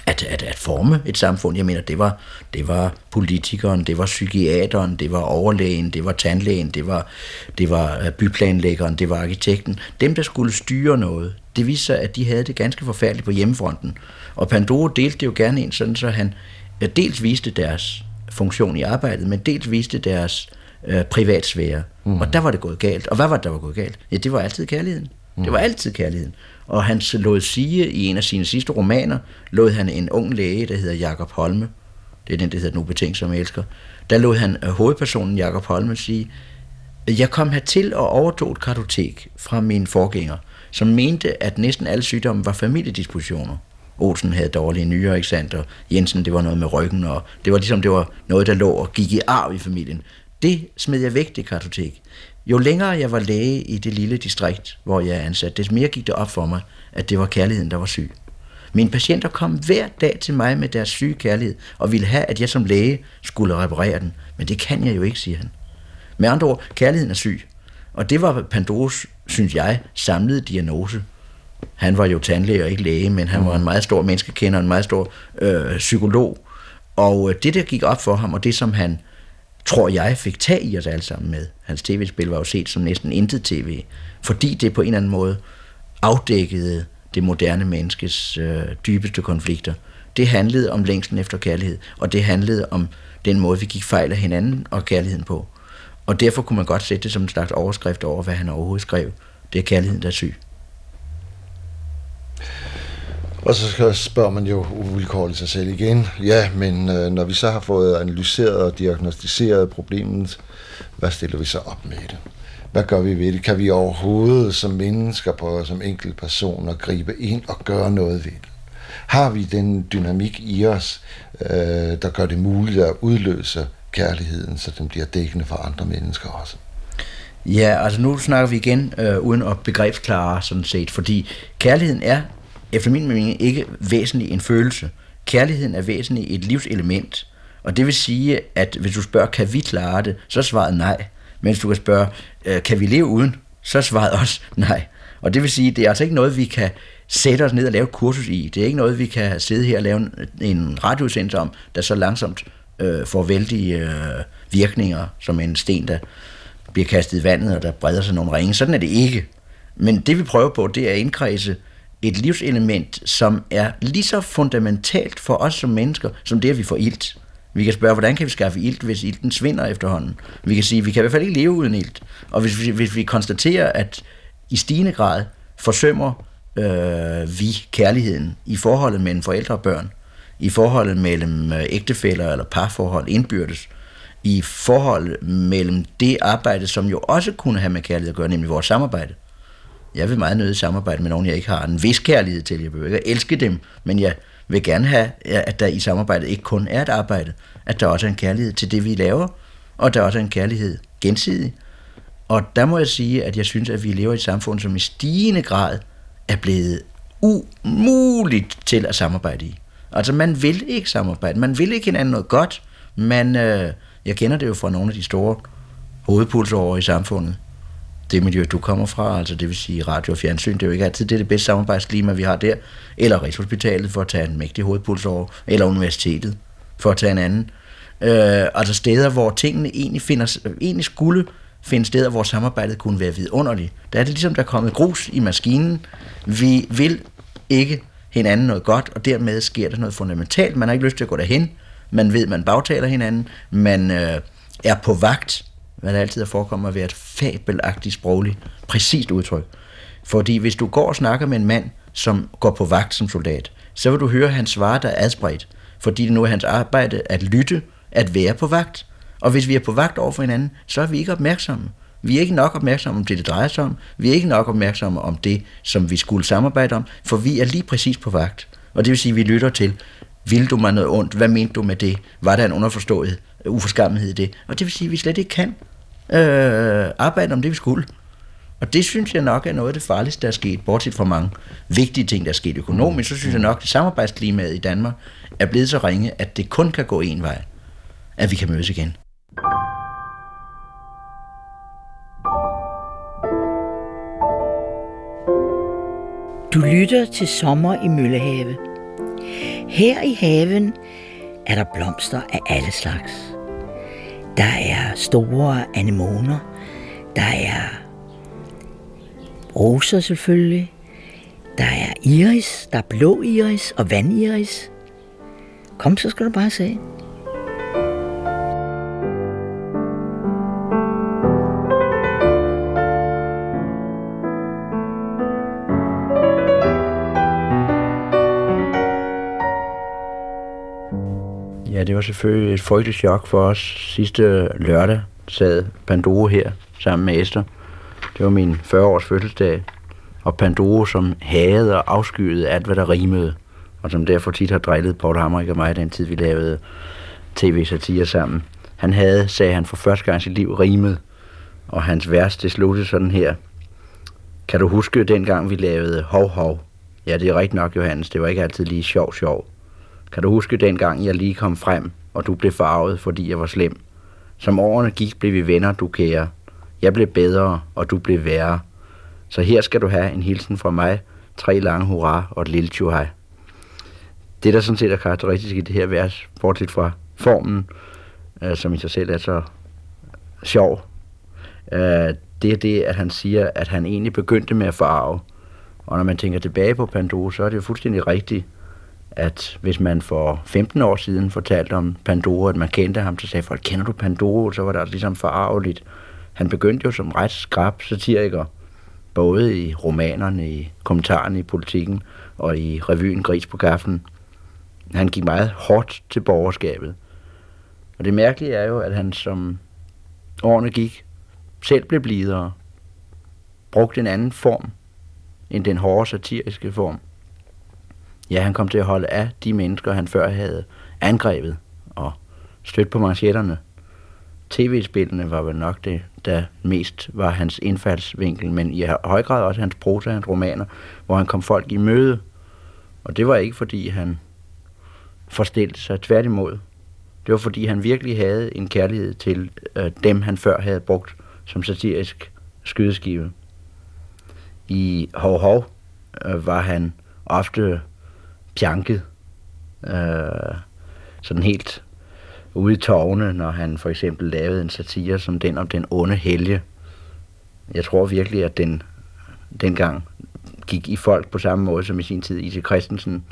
E: at, at, at forme et samfund. Jeg mener, det var, det var politikeren, det var psykiateren, det var overlægen, det var tandlægen, det var, det var øh, byplanlæggeren, det var arkitekten. Dem, der skulle styre noget, det viste sig, at de havde det ganske forfærdeligt på hjemmefronten. Og Pandoro delte det jo gerne ind, sådan så han øh, dels viste deres funktion i arbejdet, men dels viste deres øh, privatsfære. Mm. Og der var det gået galt. Og hvad var det, der var gået galt? Ja, det var altid kærligheden. Mm. Det var altid kærligheden. Og han lod sige i en af sine sidste romaner, lod han en ung læge, der hedder Jakob Holme, det er den, der hedder Nu betænkt som elsker, der lod han øh, hovedpersonen Jakob Holme sige, jeg kom hertil og overtog et kartotek fra min forgænger, som mente, at næsten alle sygdomme var familiedispositioner. Olsen havde dårlige nyere, ikke sandt? Og Jensen, det var noget med ryggen, og det var ligesom, det var noget, der lå og gik i arv i familien. Det smed jeg væk, det kartotek. Jo længere jeg var læge i det lille distrikt, hvor jeg er ansat, des mere gik det op for mig, at det var kærligheden, der var syg. Mine patienter kom hver dag til mig med deres syge kærlighed, og ville have, at jeg som læge skulle reparere den. Men det kan jeg jo ikke, siger han. Med andre ord, kærligheden er syg. Og det var Pandoros, synes jeg, samlede diagnose. Han var jo tandlæge og ikke læge, men han var en meget stor menneskekender, en meget stor øh, psykolog. Og øh, det, der gik op for ham, og det, som han tror jeg, fik tag i os alle sammen med. Hans tv-spil var jo set som næsten intet tv, fordi det på en eller anden måde afdækkede det moderne menneskes øh, dybeste konflikter. Det handlede om længslen efter kærlighed, og det handlede om den måde, vi gik fejl af hinanden og kærligheden på. Og derfor kunne man godt sætte det som en slags overskrift over, hvad han overhovedet skrev. Det er kærligheden, der er syg.
D: Og så spørger man jo uvilkårligt sig selv igen, ja, men øh, når vi så har fået analyseret og diagnostiseret problemet, hvad stiller vi så op med det? Hvad gør vi ved det? Kan vi overhovedet som mennesker, på, som personer, gribe ind og gøre noget ved det? Har vi den dynamik i os, øh, der gør det muligt at udløse kærligheden, så den bliver dækkende for andre mennesker også?
E: Ja, altså nu snakker vi igen øh, uden at begrebsklare sådan set, fordi kærligheden er efter min mening ikke væsentlig en følelse. Kærligheden er væsentlig et livselement. Og det vil sige, at hvis du spørger, kan vi klare det, så er svaret nej. Men hvis du kan spørge, øh, kan vi leve uden, så er svaret også nej. Og det vil sige, det er altså ikke noget, vi kan sætte os ned og lave et kursus i. Det er ikke noget, vi kan sidde her og lave en, en radiosendelse om, der så langsomt øh, får vældige øh, virkninger, som en sten, der bliver kastet i vandet, og der breder sig nogle ringe. Sådan er det ikke. Men det vi prøver på, det er at indkredse et livselement, som er lige så fundamentalt for os som mennesker, som det, at vi får ilt. Vi kan spørge, hvordan kan vi skaffe ilt, hvis ilten svinder efterhånden? Vi kan sige, at vi kan i hvert fald ikke leve uden ilt. Og hvis vi, hvis vi konstaterer, at i stigende grad forsømmer øh, vi kærligheden i forholdet mellem forældre og børn, i forholdet mellem øh, ægtefæller eller parforhold indbyrdes, i forhold mellem det arbejde, som jo også kunne have med kærlighed at gøre, nemlig vores samarbejde, jeg vil meget nødigt samarbejde med nogen, jeg ikke har en vis kærlighed til. Jeg behøver ikke elske dem, men jeg vil gerne have, at der i samarbejdet ikke kun er et arbejde, at der også er en kærlighed til det, vi laver, og der også er en kærlighed gensidig. Og der må jeg sige, at jeg synes, at vi lever i et samfund, som i stigende grad er blevet umuligt til at samarbejde i. Altså, man vil ikke samarbejde. Man vil ikke hinanden noget godt. Man, øh, jeg kender det jo fra nogle af de store hovedpulsårer i samfundet det miljø, du kommer fra, altså det vil sige radio og fjernsyn, det er jo ikke altid det, er det bedste samarbejdsklima, vi har der, eller Rigshospitalet for at tage en mægtig hovedpuls over, eller universitetet for at tage en anden. Øh, altså steder, hvor tingene egentlig, finder, egentlig skulle finde steder, hvor samarbejdet kunne være vidunderligt. Der er det ligesom, der er kommet grus i maskinen. Vi vil ikke hinanden noget godt, og dermed sker der noget fundamentalt. Man har ikke lyst til at gå derhen, man ved, man bagtaler hinanden, man øh, er på vagt, hvad der altid er forekommet at være et fabelagtigt sprogligt, præcist udtryk. Fordi hvis du går og snakker med en mand, som går på vagt som soldat, så vil du høre hans svar, der er adspredt. Fordi det nu er hans arbejde at lytte, at være på vagt. Og hvis vi er på vagt over for hinanden, så er vi ikke opmærksomme. Vi er ikke nok opmærksomme om det, det drejer sig om. Vi er ikke nok opmærksomme om det, som vi skulle samarbejde om, for vi er lige præcis på vagt. Og det vil sige, at vi lytter til, vil du mig noget ondt? Hvad mente du med det? Var der en underforstået øh, uforskammenhed i det? Og det vil sige, at vi slet ikke kan øh, arbejde om det, vi skulle. Og det synes jeg nok er noget af det farligste, der er sket, bortset fra mange vigtige ting, der er sket økonomisk, så synes jeg nok, at samarbejdsklimaet i Danmark er blevet så ringe, at det kun kan gå en vej, at vi kan mødes igen.
C: Du lytter til Sommer i Møllehave. Her i haven er der blomster af alle slags. Der er store anemoner, der er roser selvfølgelig, der er iris, der er blå iris og vandiris. Kom, så skal du bare se.
E: Var selvfølgelig et frygteligt chok for os. Sidste lørdag sad Pandoro her sammen med Esther. Det var min 40-års fødselsdag. Og Pandoro, som havde og afskyede alt, hvad der rimede. Og som derfor tit har drillet Paul Hamrik og mig den tid, vi lavede tv-satire sammen. Han havde, sagde han, for første gang i sit liv rimet. Og hans vers, det sluttede sådan her. Kan du huske dengang, vi lavede Hov Hov? Ja, det er rigtigt nok, Johannes. Det var ikke altid lige sjov sjov. Kan du huske dengang, jeg lige kom frem, og du blev farvet, fordi jeg var slem? Som årene gik, blev vi venner, du kære. Jeg blev bedre, og du blev værre. Så her skal du have en hilsen fra mig, tre lange hurra og et lille tjuhej. Det, der sådan set er karakteristisk i det her vers, bortset fra formen, øh, som i sig selv er så sjov, øh, det er det, at han siger, at han egentlig begyndte med at farve. Og når man tænker tilbage på Pandora, så er det jo fuldstændig rigtigt, at hvis man for 15 år siden fortalte om Pandora, at man kendte ham, så sagde folk, kender du Pandora? Så var det altså ligesom forarveligt. Han begyndte jo som ret skrab satiriker, både i romanerne, i kommentarerne i politikken og i revyen Gris på kaffen. Han gik meget hårdt til borgerskabet. Og det mærkelige er jo, at han som årene gik, selv blev blidere, brugte en anden form end den hårde satiriske form. Ja, han kom til at holde af de mennesker, han før havde angrebet og stødt på manchetterne. TV-spillene var vel nok det, der mest var hans indfaldsvinkel, men i høj grad også hans prosa, hans romaner, hvor han kom folk i møde. Og det var ikke, fordi han forstilte sig tværtimod. Det var, fordi han virkelig havde en kærlighed til øh, dem, han før havde brugt som satirisk skydeskive. I Hov Hov øh, var han ofte pjanket, øh, sådan helt ude i tårne, når han for eksempel lavede en satire som den om den onde helge. Jeg tror virkelig, at den dengang gik i folk på samme måde som i sin tid I.T. Christensen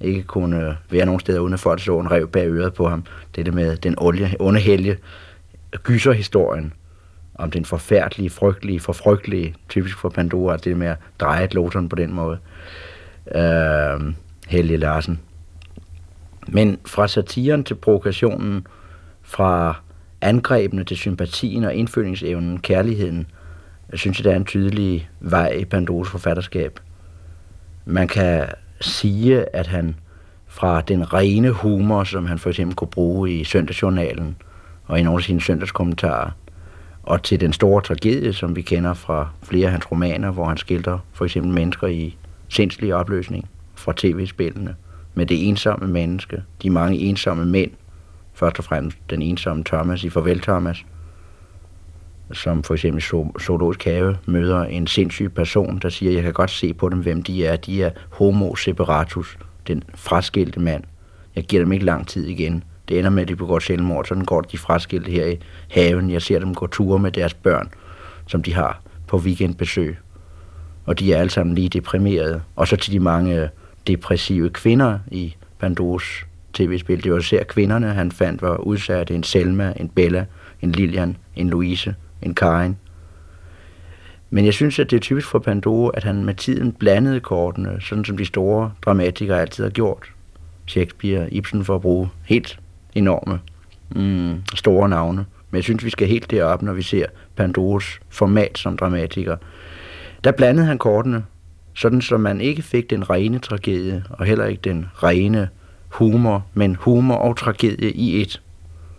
E: ikke kunne være nogen steder uden at folk så en rev bag øret på ham. Det der med den olie, onde helge, gyserhistorien om den forfærdelige, frygtelige, forfrygtelige, typisk for Pandora, det med at dreje et loton på den måde. Øh, Helge Larsen. Men fra satiren til provokationen, fra angrebene til sympatien og indfølingsevnen, kærligheden, jeg synes jeg, der er en tydelig vej i Pandoras forfatterskab. Man kan sige, at han fra den rene humor, som han for eksempel kunne bruge i Søndagsjournalen og i nogle af sine søndagskommentarer, og til den store tragedie, som vi kender fra flere af hans romaner, hvor han skildrer for eksempel mennesker i sindslig opløsning fra tv-spillene, med det ensomme menneske, de mange ensomme mænd, først og fremmest den ensomme Thomas i Farvel Thomas, som for eksempel Zoologisk Have møder en sindssyg person, der siger, jeg kan godt se på dem, hvem de er. De er homo separatus, den fraskilte mand. Jeg giver dem ikke lang tid igen. Det ender med, at de begår selvmord, sådan går de fraskilte her i haven. Jeg ser dem gå ture med deres børn, som de har på weekendbesøg. Og de er alle sammen lige deprimerede. Og så til de mange øh, depressive kvinder i Pandos tv-spil. Det var især kvinderne, han fandt var udsatte. En Selma, en Bella, en Lilian, en Louise, en Karin. Men jeg synes, at det er typisk for Pandora, at han med tiden blandede kortene, sådan som de store dramatikere altid har gjort. Shakespeare, Ibsen for at bruge helt enorme, mm, store navne. Men jeg synes, vi skal helt derop, når vi ser Pandoras format som dramatiker. Der blandede han kortene, sådan så man ikke fik den rene tragedie, og heller ikke den rene humor, men humor og tragedie i et.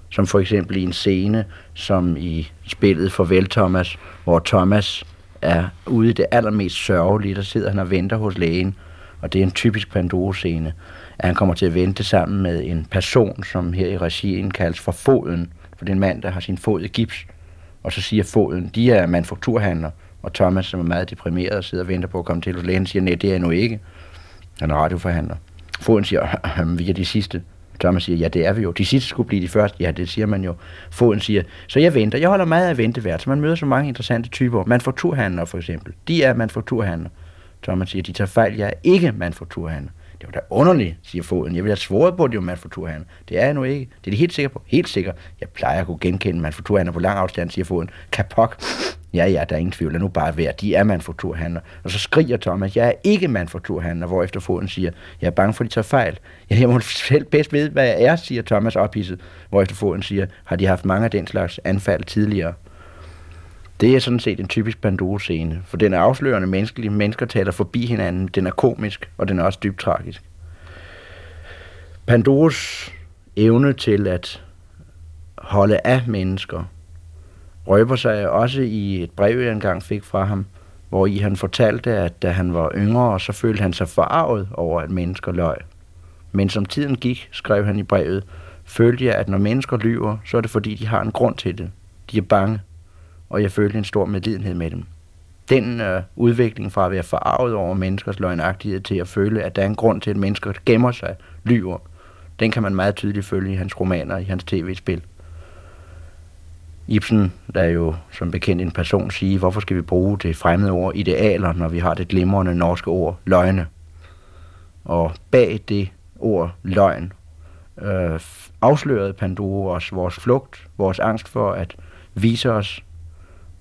E: Som for eksempel i en scene, som i spillet Farvel Thomas, hvor Thomas er ude i det allermest sørgelige, der sidder han og venter hos lægen, og det er en typisk Pandora-scene, at han kommer til at vente sammen med en person, som her i regien kaldes for foden, for den mand, der har sin fod i gips, og så siger foden, de er manufakturhandler, og Thomas, som er meget deprimeret og sidder og venter på at komme til hos lægen, siger, nej, det er jeg nu ikke. Han er radioforhandler. Foden siger, vi er de sidste. Thomas siger, ja, det er vi jo. De sidste skulle blive de første. Ja, det siger man jo. Foden siger, så jeg venter. Jeg holder meget af ventevært, så man møder så mange interessante typer. Manufakturhandlere for eksempel. De er manufakturhandlere. Thomas siger, de tager fejl. Jeg er ikke manufakturhandler. Det var da underligt, siger foden. Jeg vil have svoret på, at det er manufakturhandler. Det er jeg nu ikke. Det er de helt sikker på. Helt sikker. Jeg plejer at kunne genkende manufakturhandler på lang afstand, siger foden. Kapok. Ja, ja, der er ingen tvivl. Lad nu bare være. De er manufakturhandler. Og så skriger Thomas, jeg er ikke manufakturhandler, hvor efter foden siger, jeg er bange for, at de tager fejl. Ja, jeg må selv bedst vide, hvad jeg er, siger Thomas ophidset, hvor efter foden siger, har de haft mange af den slags anfald tidligere. Det er sådan set en typisk Pandora-scene, for den er afslørende menneskelig. Mennesker taler forbi hinanden. Den er komisk, og den er også dybt tragisk. Pandoras evne til at holde af mennesker røber sig også i et brev, jeg engang fik fra ham, hvor i han fortalte, at da han var yngre, så følte han sig forarvet over, at mennesker løg. Men som tiden gik, skrev han i brevet, følte jeg, at når mennesker lyver, så er det fordi, de har en grund til det. De er bange, og jeg følte en stor medlidenhed med dem. Den øh, udvikling fra at være forarvet over menneskers løgnagtighed til at føle, at der er en grund til, at mennesker gemmer sig, lyver, den kan man meget tydeligt følge i hans romaner og i hans tv-spil. Ibsen der er jo som bekendt en person sige, hvorfor skal vi bruge det fremmede ord idealer, når vi har det glimrende norske ord løgne. Og bag det ord løgn øh, afslørede Pandora os vores flugt, vores angst for at vise os,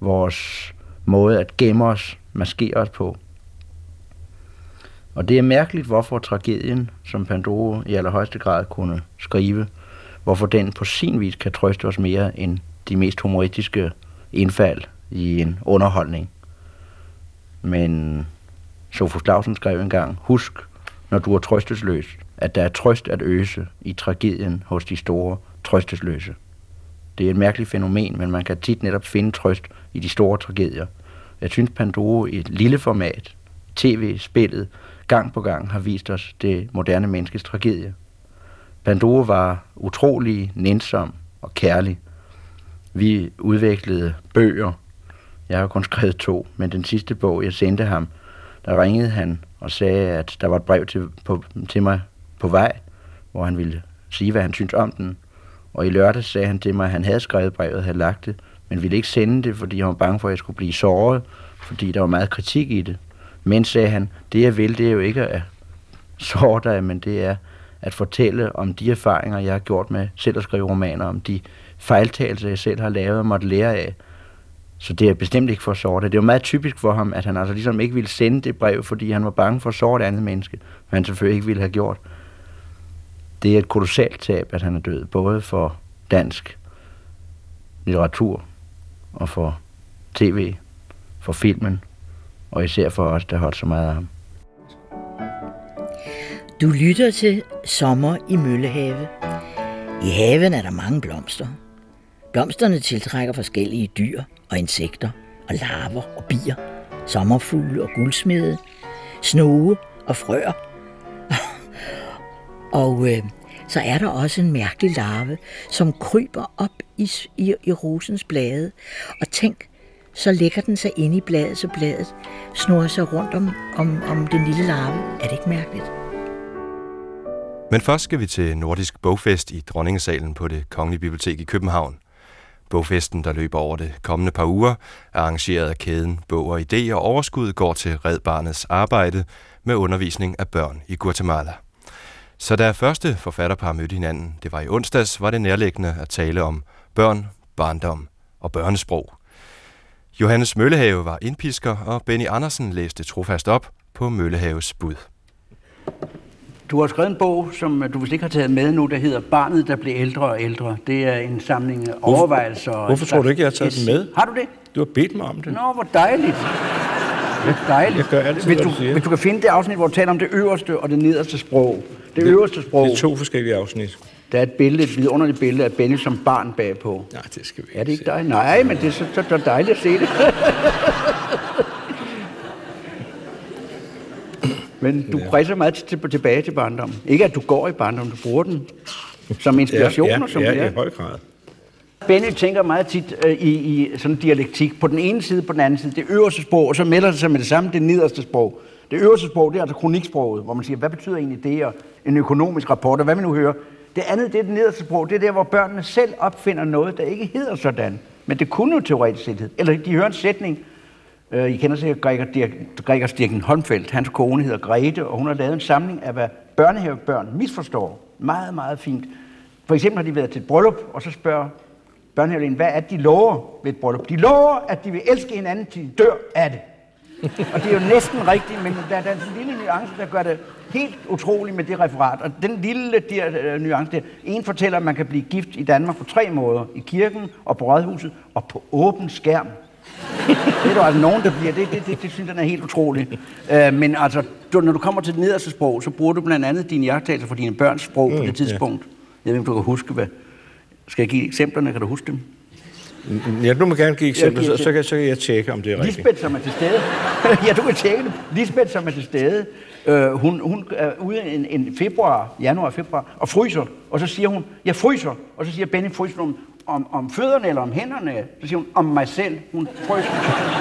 E: vores måde at gemme os, maskere os på. Og det er mærkeligt, hvorfor tragedien, som Pandoro i allerhøjeste grad kunne skrive, hvorfor den på sin vis kan trøste os mere end de mest humoristiske indfald i en underholdning. Men Sofus Clausen skrev engang, husk, når du er trøstesløs, at der er trøst at øse i tragedien hos de store trøstesløse. Det er et mærkeligt fænomen, men man kan tit netop finde trøst i de store tragedier. Jeg synes, Pandora i et lille format, tv-spillet, gang på gang har vist os det moderne menneskes tragedie. Pandora var utrolig nænsom og kærlig, vi udviklede bøger. Jeg har kun skrevet to, men den sidste bog, jeg sendte ham, der ringede han og sagde, at der var et brev til, på, til mig på vej, hvor han ville sige, hvad han syntes om den. Og i lørdag sagde han til mig, at han havde skrevet brevet og havde lagt det, men ville ikke sende det, fordi han var bange for, at jeg skulle blive såret, fordi der var meget kritik i det. Men sagde han, det jeg vil, det er jo ikke at såre dig, men det er at fortælle om de erfaringer, jeg har gjort med selv at skrive romaner, om de fejltagelser, jeg selv har lavet og måtte lære af. Så det er bestemt ikke for sorte. Det er jo meget typisk for ham, at han altså ligesom ikke ville sende det brev, fordi han var bange for at såre et andet menneske, men han selvfølgelig ikke ville have gjort. Det er et kolossalt tab, at han er død, både for dansk litteratur og for tv, for filmen, og især for os, der holdt så meget af ham.
C: Du lytter til Sommer i Møllehave. I haven er der mange blomster. Blomsterne tiltrækker forskellige dyr og insekter og larver og bier, sommerfugle og guldsmede, snoge og frøer og øh, så er der også en mærkelig larve, som kryber op i, i, i rosens blade. Og tænk, så lægger den sig ind i bladet, så bladet snurrer sig rundt om, om, om den lille larve. Er det ikke mærkeligt?
A: Men først skal vi til Nordisk Bogfest i Dronningesalen på det Kongelige Bibliotek i København. Bogfesten, der løber over det kommende par uger, er arrangeret af kæden Bog og Idé, og overskuddet går til Red Barnets arbejde med undervisning af børn i Guatemala. Så da første forfatterpar mødte hinanden, det var i onsdags, var det nærliggende at tale om børn, barndom og børnesprog. Johannes Møllehave var indpisker, og Benny Andersen læste trofast op på Møllehaves bud.
F: Du har skrevet en bog, som du vist ikke har taget med nu, der hedder Barnet, der bliver ældre og ældre. Det er en samling overvejelser.
G: Hvorfor tror du ikke, jeg har taget den med?
F: Har du det?
G: Du har bedt mig om det.
F: Nå, hvor dejligt. Det er dejligt.
G: Jeg gør altid,
F: hvis
G: hvad
F: du,
G: du siger.
F: hvis du kan finde det afsnit, hvor du taler om det øverste og det nederste sprog. Det, øverste sprog,
G: Det er to forskellige afsnit.
F: der er et billede, et vidunderligt billede af Benny som barn bagpå.
G: Nej, det skal vi
F: Er det ikke dig? Nej, men det er så, så, så dejligt at se det. men du presser meget til, tilbage til barndommen. Ikke at du går i barndommen, du bruger den som inspiration.
G: ja,
F: og som
G: ja,
F: det er.
G: i høj grad.
F: Benny tænker meget tit øh, i, i sådan en dialektik. På den ene side, på den anden side. Det øverste sprog, og så melder det sig med det samme, det nederste sprog. Det øverste sprog, det er altså kroniksproget, hvor man siger, hvad betyder egentlig det, og en økonomisk rapport, og hvad vi nu hører. Det andet, det er det nederste sprog, det er der, hvor børnene selv opfinder noget, der ikke hedder sådan. Men det kunne jo teoretisk set hedde. Eller de hører en sætning, Øh, I kender sikkert Gregers Dirk, Gregor Stirken Holmfeldt. Hans kone hedder Grete, og hun har lavet en samling af, hvad børnehavebørn misforstår. Meget, meget fint. For eksempel har de været til et bryllup, og så spørger børnehaven, hvad er det, de lover ved et bryllup? De lover, at de vil elske hinanden, til de dør af det og det er jo næsten rigtigt, men der, der er en lille nuance, der gør det helt utroligt med det referat. Og den lille der, øh, nuance der, en fortæller, at man kan blive gift i Danmark på tre måder. I kirken og på rådhuset og på åben skærm. Det er der altså nogen, der bliver. Det, det, det, det synes jeg er helt utroligt. Uh, men altså, du, når du kommer til det nederste sprog, så bruger du blandt andet dine jagttagelser for dine børns sprog mm, på det tidspunkt. Jeg ved ikke, om du kan huske, hvad... Skal jeg give eksemplerne? Kan du huske dem?
G: Ja, du må gerne give eksempler, så, så, kan, så kan jeg tjekke, om det er rigtigt.
F: Lisbeth, som er til stede. ja, du kan tjekke det. Lisbeth, som er til stede. Øh, hun, hun er ude en, en februar, januar, februar, og fryser. Og så siger hun, jeg fryser. Og så siger Benny, fryser om, om, om fødderne eller om hænderne? Så siger hun, om mig selv. Hun fryser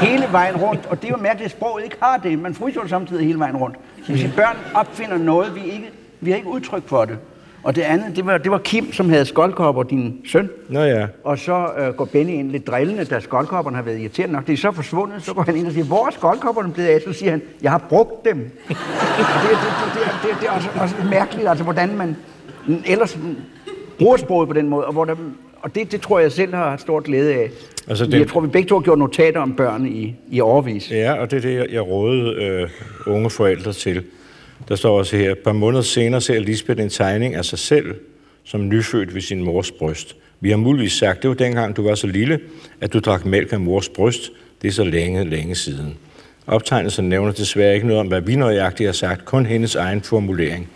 F: hele vejen rundt. Og det er jo mærkeligt, at sproget ikke har det. Man fryser jo samtidig hele vejen rundt. Så hvis børn opfinder noget, vi ikke, vi har ikke udtryk for det. Og det andet, det var, det var Kim, som havde skoldkopper, din søn.
G: Nå ja.
F: Og så øh, går Benny ind lidt drillende, da skoldkopperne har været irriterende nok. Det er så forsvundet, så går han ind og siger, hvor er skoldkopperne blevet af? Så siger han, jeg har brugt dem. det, det, det, det, det, det er også, også mærkeligt, altså hvordan man ellers bruger sproget på den måde. Og, hvor der, og det, det tror jeg selv har stor glæde af.
G: Altså, den-
F: Jeg tror, vi begge to har gjort notater om børn i, i overvis.
G: Ja, og det er det, jeg- jeg rådede øh, unge forældre til. Der står også her, et par måneder senere ser Lisbeth en tegning af sig selv som nyfødt ved sin mors bryst. Vi har muligvis sagt, det var dengang, du var så lille, at du drak mælk af mors bryst. Det er så længe, længe siden. Optegnelsen nævner desværre ikke noget om, hvad vi nøjagtigt har sagt, kun hendes egen formulering.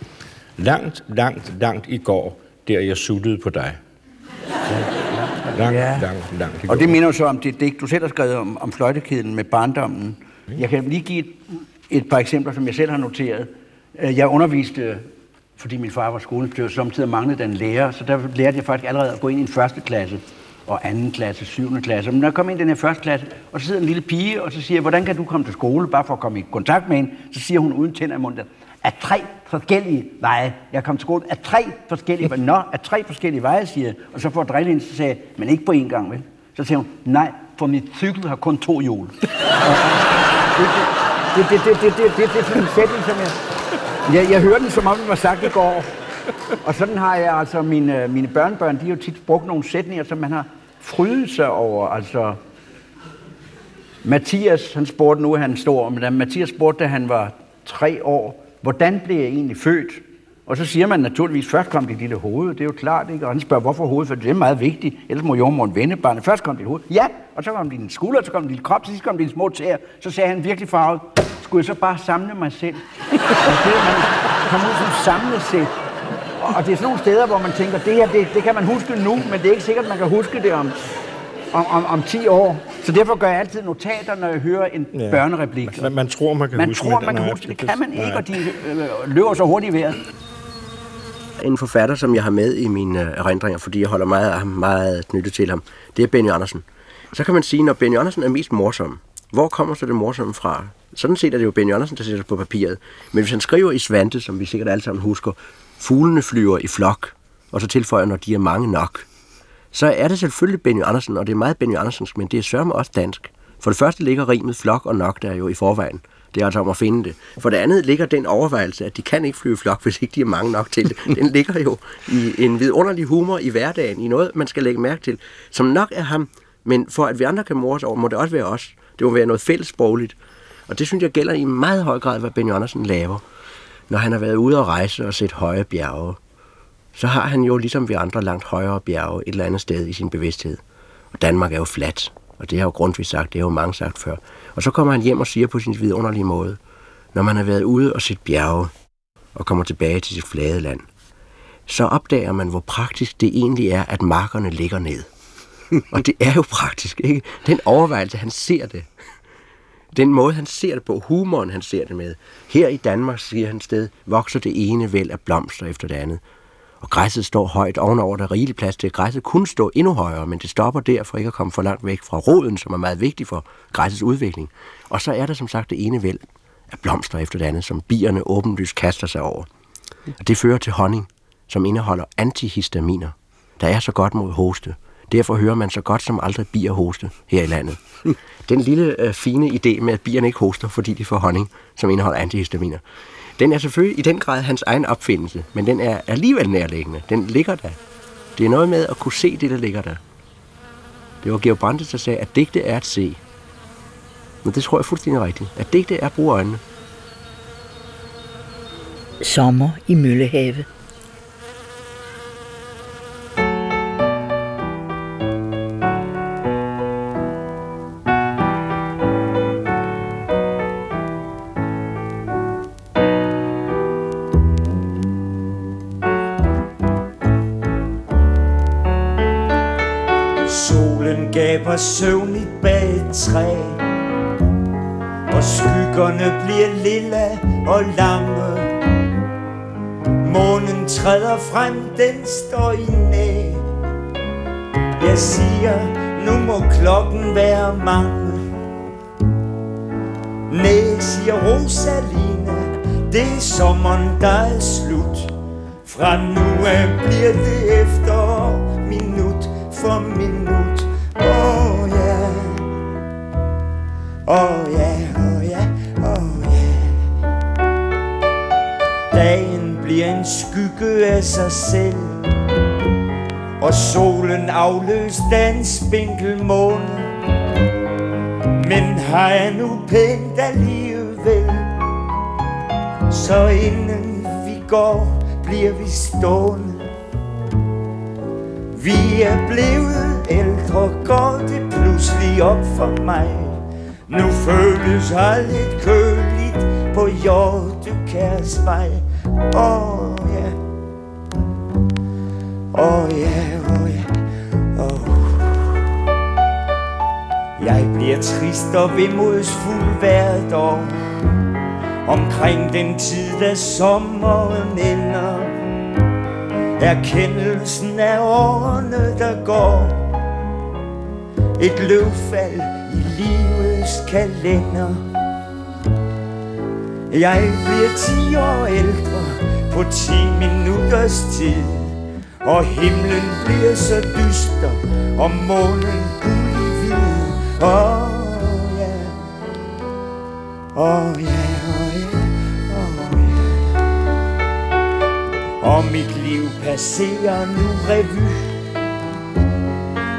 G: Langt, langt, langt i går, der jeg suttede på dig. Langt,
F: Ja.
G: langt, langt i går.
F: Og det minder jo så om det digt, du selv har skrevet om, om fløjtekæden med barndommen. Jeg kan lige give et, et par eksempler, som jeg selv har noteret. Jeg underviste, fordi min far var skolebestyrelse, samtidig manglede den lærer, så der lærte jeg faktisk allerede at gå ind i en første klasse og anden klasse, syvende klasse. Men når jeg kom ind i den her første klasse, og så sidder en lille pige, og så siger jeg, hvordan kan du komme til skole, bare for at komme i kontakt med hende? Så siger hun uden tænder i munden, af tre forskellige veje. Jeg kom til skole af tre forskellige veje. Nå, af tre forskellige veje, siger jeg. Og så får jeg drille hende, så sagde jeg, men ikke på én gang, vel? Så siger hun, nej, for mit cykel har kun to hjul. det, det, det, det, det, det, det, det, det det, det, det, det, det, det, det, det, det, det, det, det, det, det, jeg, jeg hørte den, som om det var sagt i går. Og sådan har jeg altså, mine, øh, mine børnebørn, de har jo tit brugt nogle sætninger, som man har frydet sig over. Altså, Mathias, han spurgte nu, han stor, men da Mathias spurgte, da han var tre år, hvordan blev jeg egentlig født? Og så siger man naturligvis, først kom dit lille hoved, det er jo klart, ikke? Og han spørger, hvorfor hovedet, for det er meget vigtigt, ellers må jordmoren vende barnet. Først kom dit hoved, ja, og så kom din skulder, så kom din lille krop, sidst kom dine små tæer. Så sagde han virkelig farvet, skulle jeg så bare samle mig selv? og det man kommer ud som samlet set. Og det er sådan nogle steder, hvor man tænker, det her, det, det kan man huske nu, men det er ikke sikkert, man kan huske det om, om, om, om 10 år. Så derfor gør jeg altid notater, når jeg hører en ja. børnereplik.
G: Man, man tror, man kan
F: Man
G: huske
F: tror, man kan huske det. Det kan man ikke, og de øh, løber så hurtigt i vejret.
H: En forfatter, som jeg har med i mine øh, erindringer, fordi jeg holder meget af ham, meget knyttet til ham, det er Benny Andersen. Så kan man sige, når Benny Andersen er mest morsom, hvor kommer så det morsomme fra? Sådan set er det jo Benny Andersen, der sætter på papiret. Men hvis han skriver i Svante, som vi sikkert alle sammen husker, fuglene flyver i flok, og så tilføjer, når de er mange nok, så er det selvfølgelig Benny Andersen, og det er meget Benny Andersens, men det er sørme også dansk. For det første ligger rimet flok og nok der jo i forvejen. Det er altså om at finde det. For det andet ligger den overvejelse, at de kan ikke flyve flok, hvis ikke de er mange nok til det. Den ligger jo i en vidunderlig humor i hverdagen, i noget, man skal lægge mærke til, som nok er ham, men for at vi andre kan mores over, må det også være os. Det må være noget fællessprogligt. Og det synes jeg gælder i meget høj grad, hvad Benny Andersen laver. Når han har været ude at rejse og set høje bjerge, så har han jo ligesom vi andre langt højere bjerge et eller andet sted i sin bevidsthed. Og Danmark er jo fladt, og det har jo grundvis sagt, det har jo mange sagt før. Og så kommer han hjem og siger på sin vidunderlige måde, når man har været ude og set bjerge og kommer tilbage til sit flade land, så opdager man, hvor praktisk det egentlig er, at markerne ligger ned. og det er jo praktisk, ikke? Den overvejelse, han ser det. Den måde, han ser det på, humoren, han ser det med. Her i Danmark, siger han sted, vokser det ene vel af blomster efter det andet. Og græsset står højt ovenover, der er rigelig plads til. Græsset kunne stå endnu højere, men det stopper der for ikke at komme for langt væk fra roden, som er meget vigtig for græssets udvikling. Og så er der som sagt det ene væld af blomster efter det andet, som bierne åbenlyst kaster sig over. Og det fører til honning, som indeholder antihistaminer, der er så godt mod hoste. Derfor hører man så godt som aldrig bier hoste her i landet. Den lille øh, fine idé med, at bierne ikke hoster, fordi de får honning, som indeholder antihistaminer, den er selvfølgelig i den grad hans egen opfindelse, men den er alligevel nærliggende. Den ligger der. Det er noget med at kunne se det, der ligger der. Det var Georg Brandes, der sagde, at digte er at se. Men det tror jeg fuldstændig rigtigt. At digte er at bruge øjnene.
C: Sommer i Møllehave.
I: Solen søvnig bag et træ Og skyggerne bliver lilla og lange Månen træder frem, den står i næ. Jeg siger, nu må klokken være mange Næ, siger Rosaline, det er sommeren, der er slut. Fra nu af bliver det efter minut for minut. Oh ja, oh ja, oh ja. Dagen bliver en skygge af sig selv. Og solen afløser af en spinkel måne Men har jeg nu pænt alligevel? Så inden vi går, bliver vi stående. Vi er blevet ældre, går det pludselig op for mig. Nu føles her lidt køligt på Hjortekærs vej Åh oh, ja. Åh oh, ja, åh oh, ja. Oh. Jeg bliver trist og vemodsfuld hvert år. Omkring den tid, da sommeren ender. Erkendelsen af årene, der går. Et løvfald i livet livets kalender. Jeg bliver 10 år ældre på 10 minutters tid Og himlen bliver så dyster Og månen gullig hvid. Åh oh, ja. Åh oh, ja, åh oh, ja, åh ja. Og mit liv passerer nu revy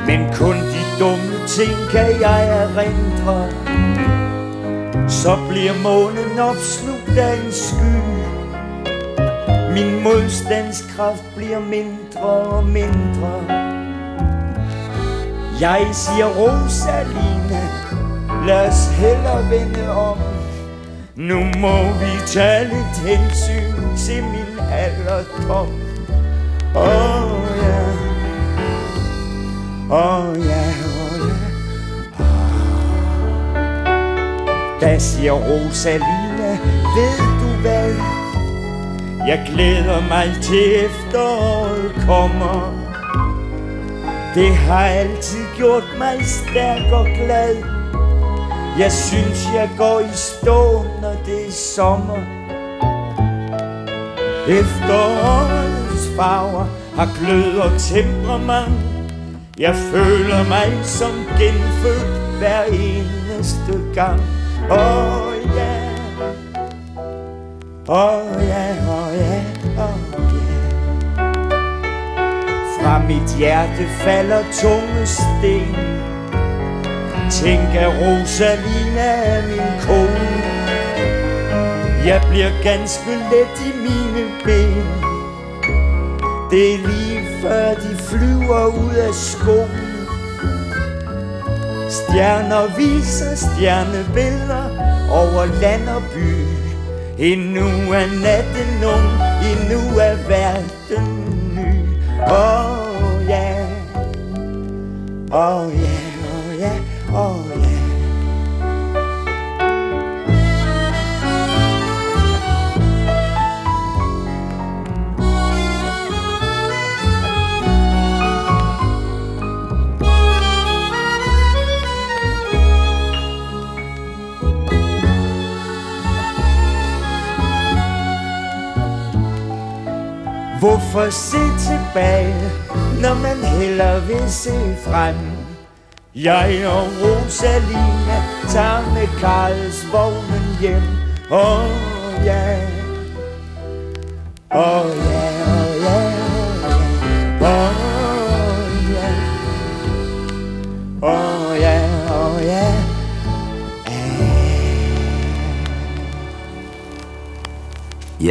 I: Men kun dumme ting kan jeg erindre. Så bliver månen opslugt af en sky. Min modstandskraft bliver mindre og mindre. Jeg siger Rosaline Lad os hellere vende om. Nu må vi tage lidt hensyn til min alderdom. Åh oh, ja. Oh, ja, Da siger Rosalina, Ved du hvad? Jeg glæder mig til efteråret kommer. Det har altid gjort mig stærk og glad. Jeg synes jeg går i stå når det er sommer. Efterårets farver har glød og temperament. Jeg føler mig som genfødt hver eneste gang oh, yeah. Oh, yeah, oh, yeah, oh, yeah. Fra mit hjerte falder tunge sten Tænk at Rosalina er min kone Jeg bliver ganske let i mine ben Det er lige før de flyver ud af skoen. Stjerner viser stjernebilleder over land og by Endnu er natten ung, endnu er verden ny oh, ja, yeah. oh, ja, yeah. oh, ja, yeah. åh oh, Hvorfor se tilbage, når man heller vil se frem? Jeg og Rosalina tager med Karls vognen hjem. Åh oh, ja,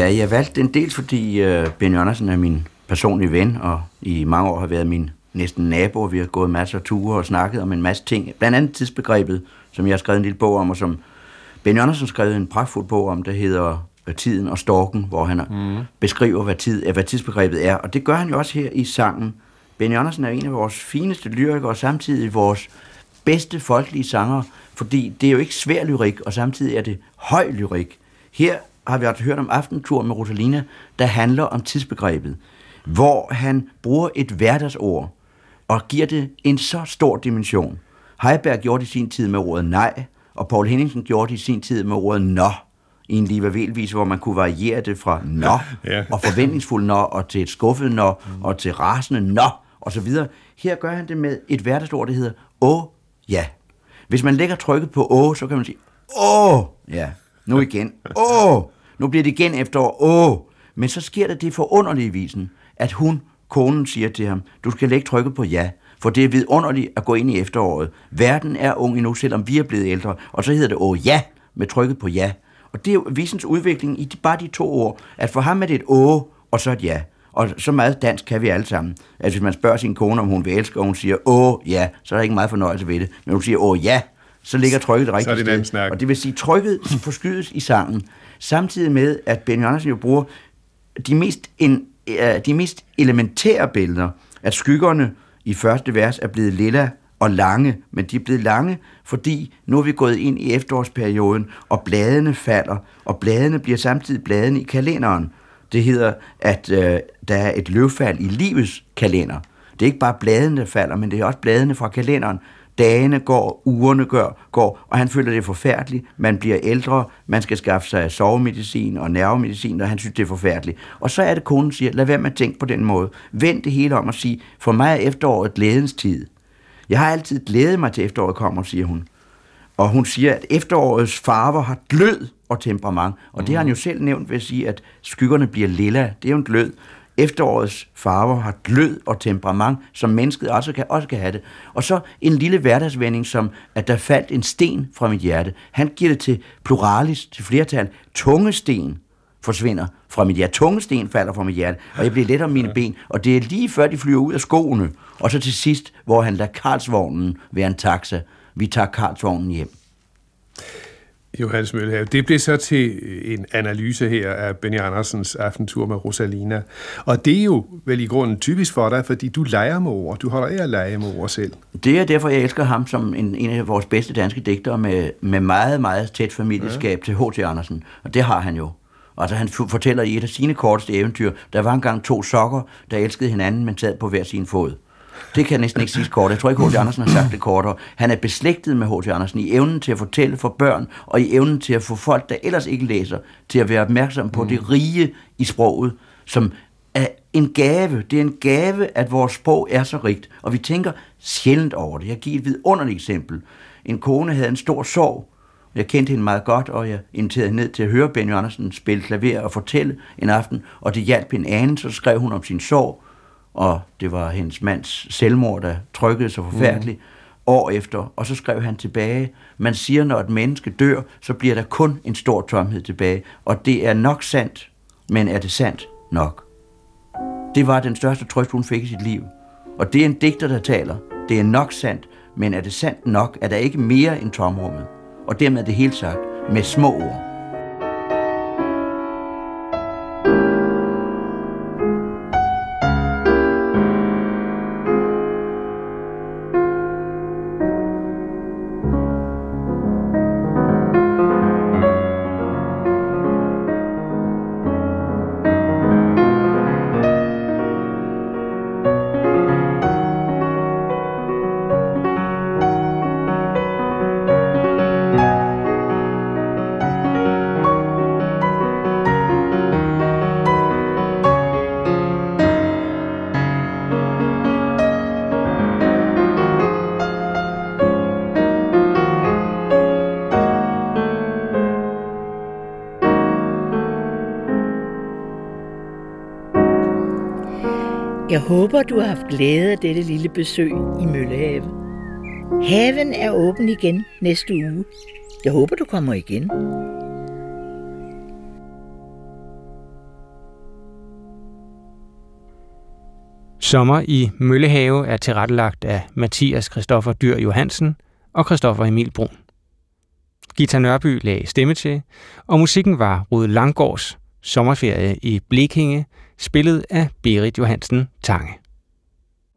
I: Ja,
J: jeg valgte en del, fordi uh, Benny Andersen er min personlige ven, og i mange år har været min næsten nabo. Vi har gået masser af ture og snakket om en masse ting. Blandt andet tidsbegrebet, som jeg har skrevet en lille bog om, og som Benny Andersen skrev en pragtfuld bog om, der hedder Tiden og Storken, hvor han mm. beskriver, hvad, tid, hvad tidsbegrebet er. Og det gør han jo også her i sangen. Benny Andersen er en af vores fineste lyrikere, og samtidig vores bedste folkelige sanger, fordi det er jo ikke svær lyrik, og samtidig er det høj lyrik. Her har vi hørt om Aftentur med Rosalina, der handler om tidsbegrebet, hvor han bruger et hverdagsord og giver det en så stor dimension. Heiberg gjorde det i sin tid med ordet nej, og Paul Henningsen gjorde det i sin tid med ordet nå, i en liva hvor man kunne variere det fra nå, ja. og forventningsfuld nå, og til et skuffet nå, mm. og til rasende nå, og så videre. Her gør han det med et hverdagsord, der hedder åh, ja. Hvis man lægger trykket på åh, så kan man sige, åh, ja. Nu igen. Åh! Nu bliver det igen efter åh! Men så sker der det forunderlige visen, at hun, konen, siger til ham, du skal lægge trykket på ja, for det er vidunderligt at gå ind i efteråret. Verden er ung endnu, selvom vi er blevet ældre. Og så hedder det åh ja, med trykket på ja. Og det er jo visens udvikling i de, bare de to ord, at for ham er det et åh, og så et ja. Og så meget dansk kan vi alle sammen. Altså hvis man spørger sin kone, om hun vil elske, og hun siger åh ja, så er der ikke meget fornøjelse ved det. Men hun siger åh ja, så ligger trykket det rigtige sted. Og det vil sige, trykket forskydes i sangen, samtidig med, at Benny Andersen jo bruger de mest, en, de mest elementære billeder, at skyggerne i første vers er blevet lilla og lange, men de er blevet lange, fordi nu er vi gået ind i efterårsperioden, og bladene falder, og bladene bliver samtidig bladene i kalenderen. Det hedder, at øh, der er et løvfald i livets kalender. Det er ikke bare bladene, der falder, men det er også bladene fra kalenderen, Dagene går, ugerne går, går, og han føler det forfærdeligt. Man bliver ældre, man skal skaffe sig sovemedicin og nervemedicin, og han synes, det er forfærdeligt. Og så er det, konen siger, lad være med at tænke på den måde. Vend det hele om og sige, for mig er efteråret glædens tid. Jeg har altid glædet mig til efteråret kommer, siger hun. Og hun siger, at efterårets farver har glød og temperament. Og det har han jo selv nævnt ved at sige, at skyggerne bliver lilla. Det er jo en glød efterårets farver har glød og temperament, som mennesket også kan, også kan have det. Og så en lille hverdagsvending, som at der faldt en sten fra mit hjerte. Han giver det til pluralis, til flertal. Tunge sten forsvinder fra mit hjerte. Tunge sten falder fra mit hjerte, og jeg bliver let om mine ben. Og det er lige før, de flyver ud af skoene. Og så til sidst, hvor han lader Karlsvognen være en taxa. Vi tager Karlsvognen hjem.
K: Johannes Møllehave. Det blev så til en analyse her af Benny Andersens aftentur med Rosalina. Og det er jo vel i grunden typisk for dig, fordi du leger med ord. Du holder af at lege med ord selv.
J: Det er derfor, jeg elsker ham som en, en af vores bedste danske digtere med, med meget, meget tæt familieskab ja. til H.T. Andersen. Og det har han jo. Altså han fortæller i et af sine korteste eventyr, der var engang to sokker, der elskede hinanden, men sad på hver sin fod. Det kan næsten ikke sige kort. Jeg tror ikke, H.C. Andersen har sagt det kortere. Han er beslægtet med H.C. Andersen i evnen til at fortælle for børn, og i evnen til at få folk, der ellers ikke læser, til at være opmærksom på mm. det rige i sproget, som er en gave. Det er en gave, at vores sprog er så rigt, og vi tænker sjældent over det. Jeg giver et vidunderligt eksempel. En kone havde en stor sorg, Jeg kendte hende meget godt, og jeg inviterede hende ned til at høre Benny Andersen spille klaver og fortælle en aften, og det hjalp hende ane, så skrev hun om sin sorg, og det var hendes mands selvmord, der trykkede så forfærdeligt mm. år efter, og så skrev han tilbage, man siger, når et menneske dør, så bliver der kun en stor tomhed tilbage, og det er nok sandt, men er det sandt nok? Det var den største trøst, hun fik i sit liv. Og det er en digter, der taler. Det er nok sandt, men er det sandt nok, er der ikke mere end tomrummet. Og dermed er det helt sagt med små ord.
C: Håber, du har haft glæde af dette lille besøg i Møllehave. Haven er åben igen næste uge. Jeg håber, du kommer igen.
B: Sommer i Møllehave er tilrettelagt af Mathias Christoffer Dyr Johansen og Christoffer Emil Brun. Gita Nørby lagde stemme til, og musikken var Rud Langgårds Sommerferie i Blekinge, spillet af Berit Johansen Tange.